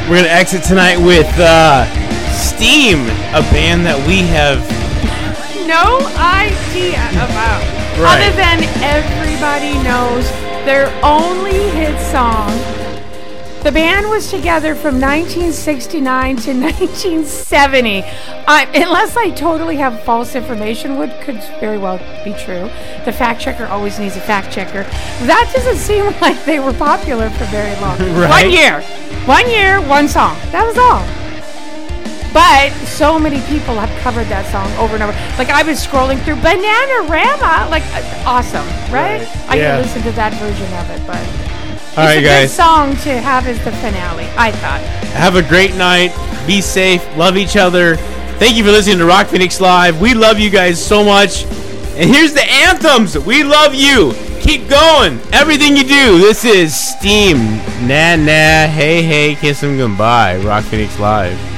We're gonna exit tonight with uh, Steam, a band that we have. no idea about. Right. Other than everybody knows their only hit song. The band was together from 1969 to 1970. I, unless I totally have false information, which could very well be true. The fact checker always needs a fact checker. That doesn't seem like they were popular for very long. Right. One year. One year, one song. That was all. But so many people have covered that song over and over. Like I was scrolling through Bananarama, like uh, awesome, right? Right, I yeah. can listen to that version of it, but it's All right, a guys. good song to have as the finale. I thought. Have a great night. Be safe. Love each other. Thank you for listening to Rock Phoenix Live. We love you guys so much. And here's the anthems. We love you. Keep going. Everything you do. This is Steam. Nah, nah. Hey, hey. Kiss 'em goodbye. Rock Phoenix Live.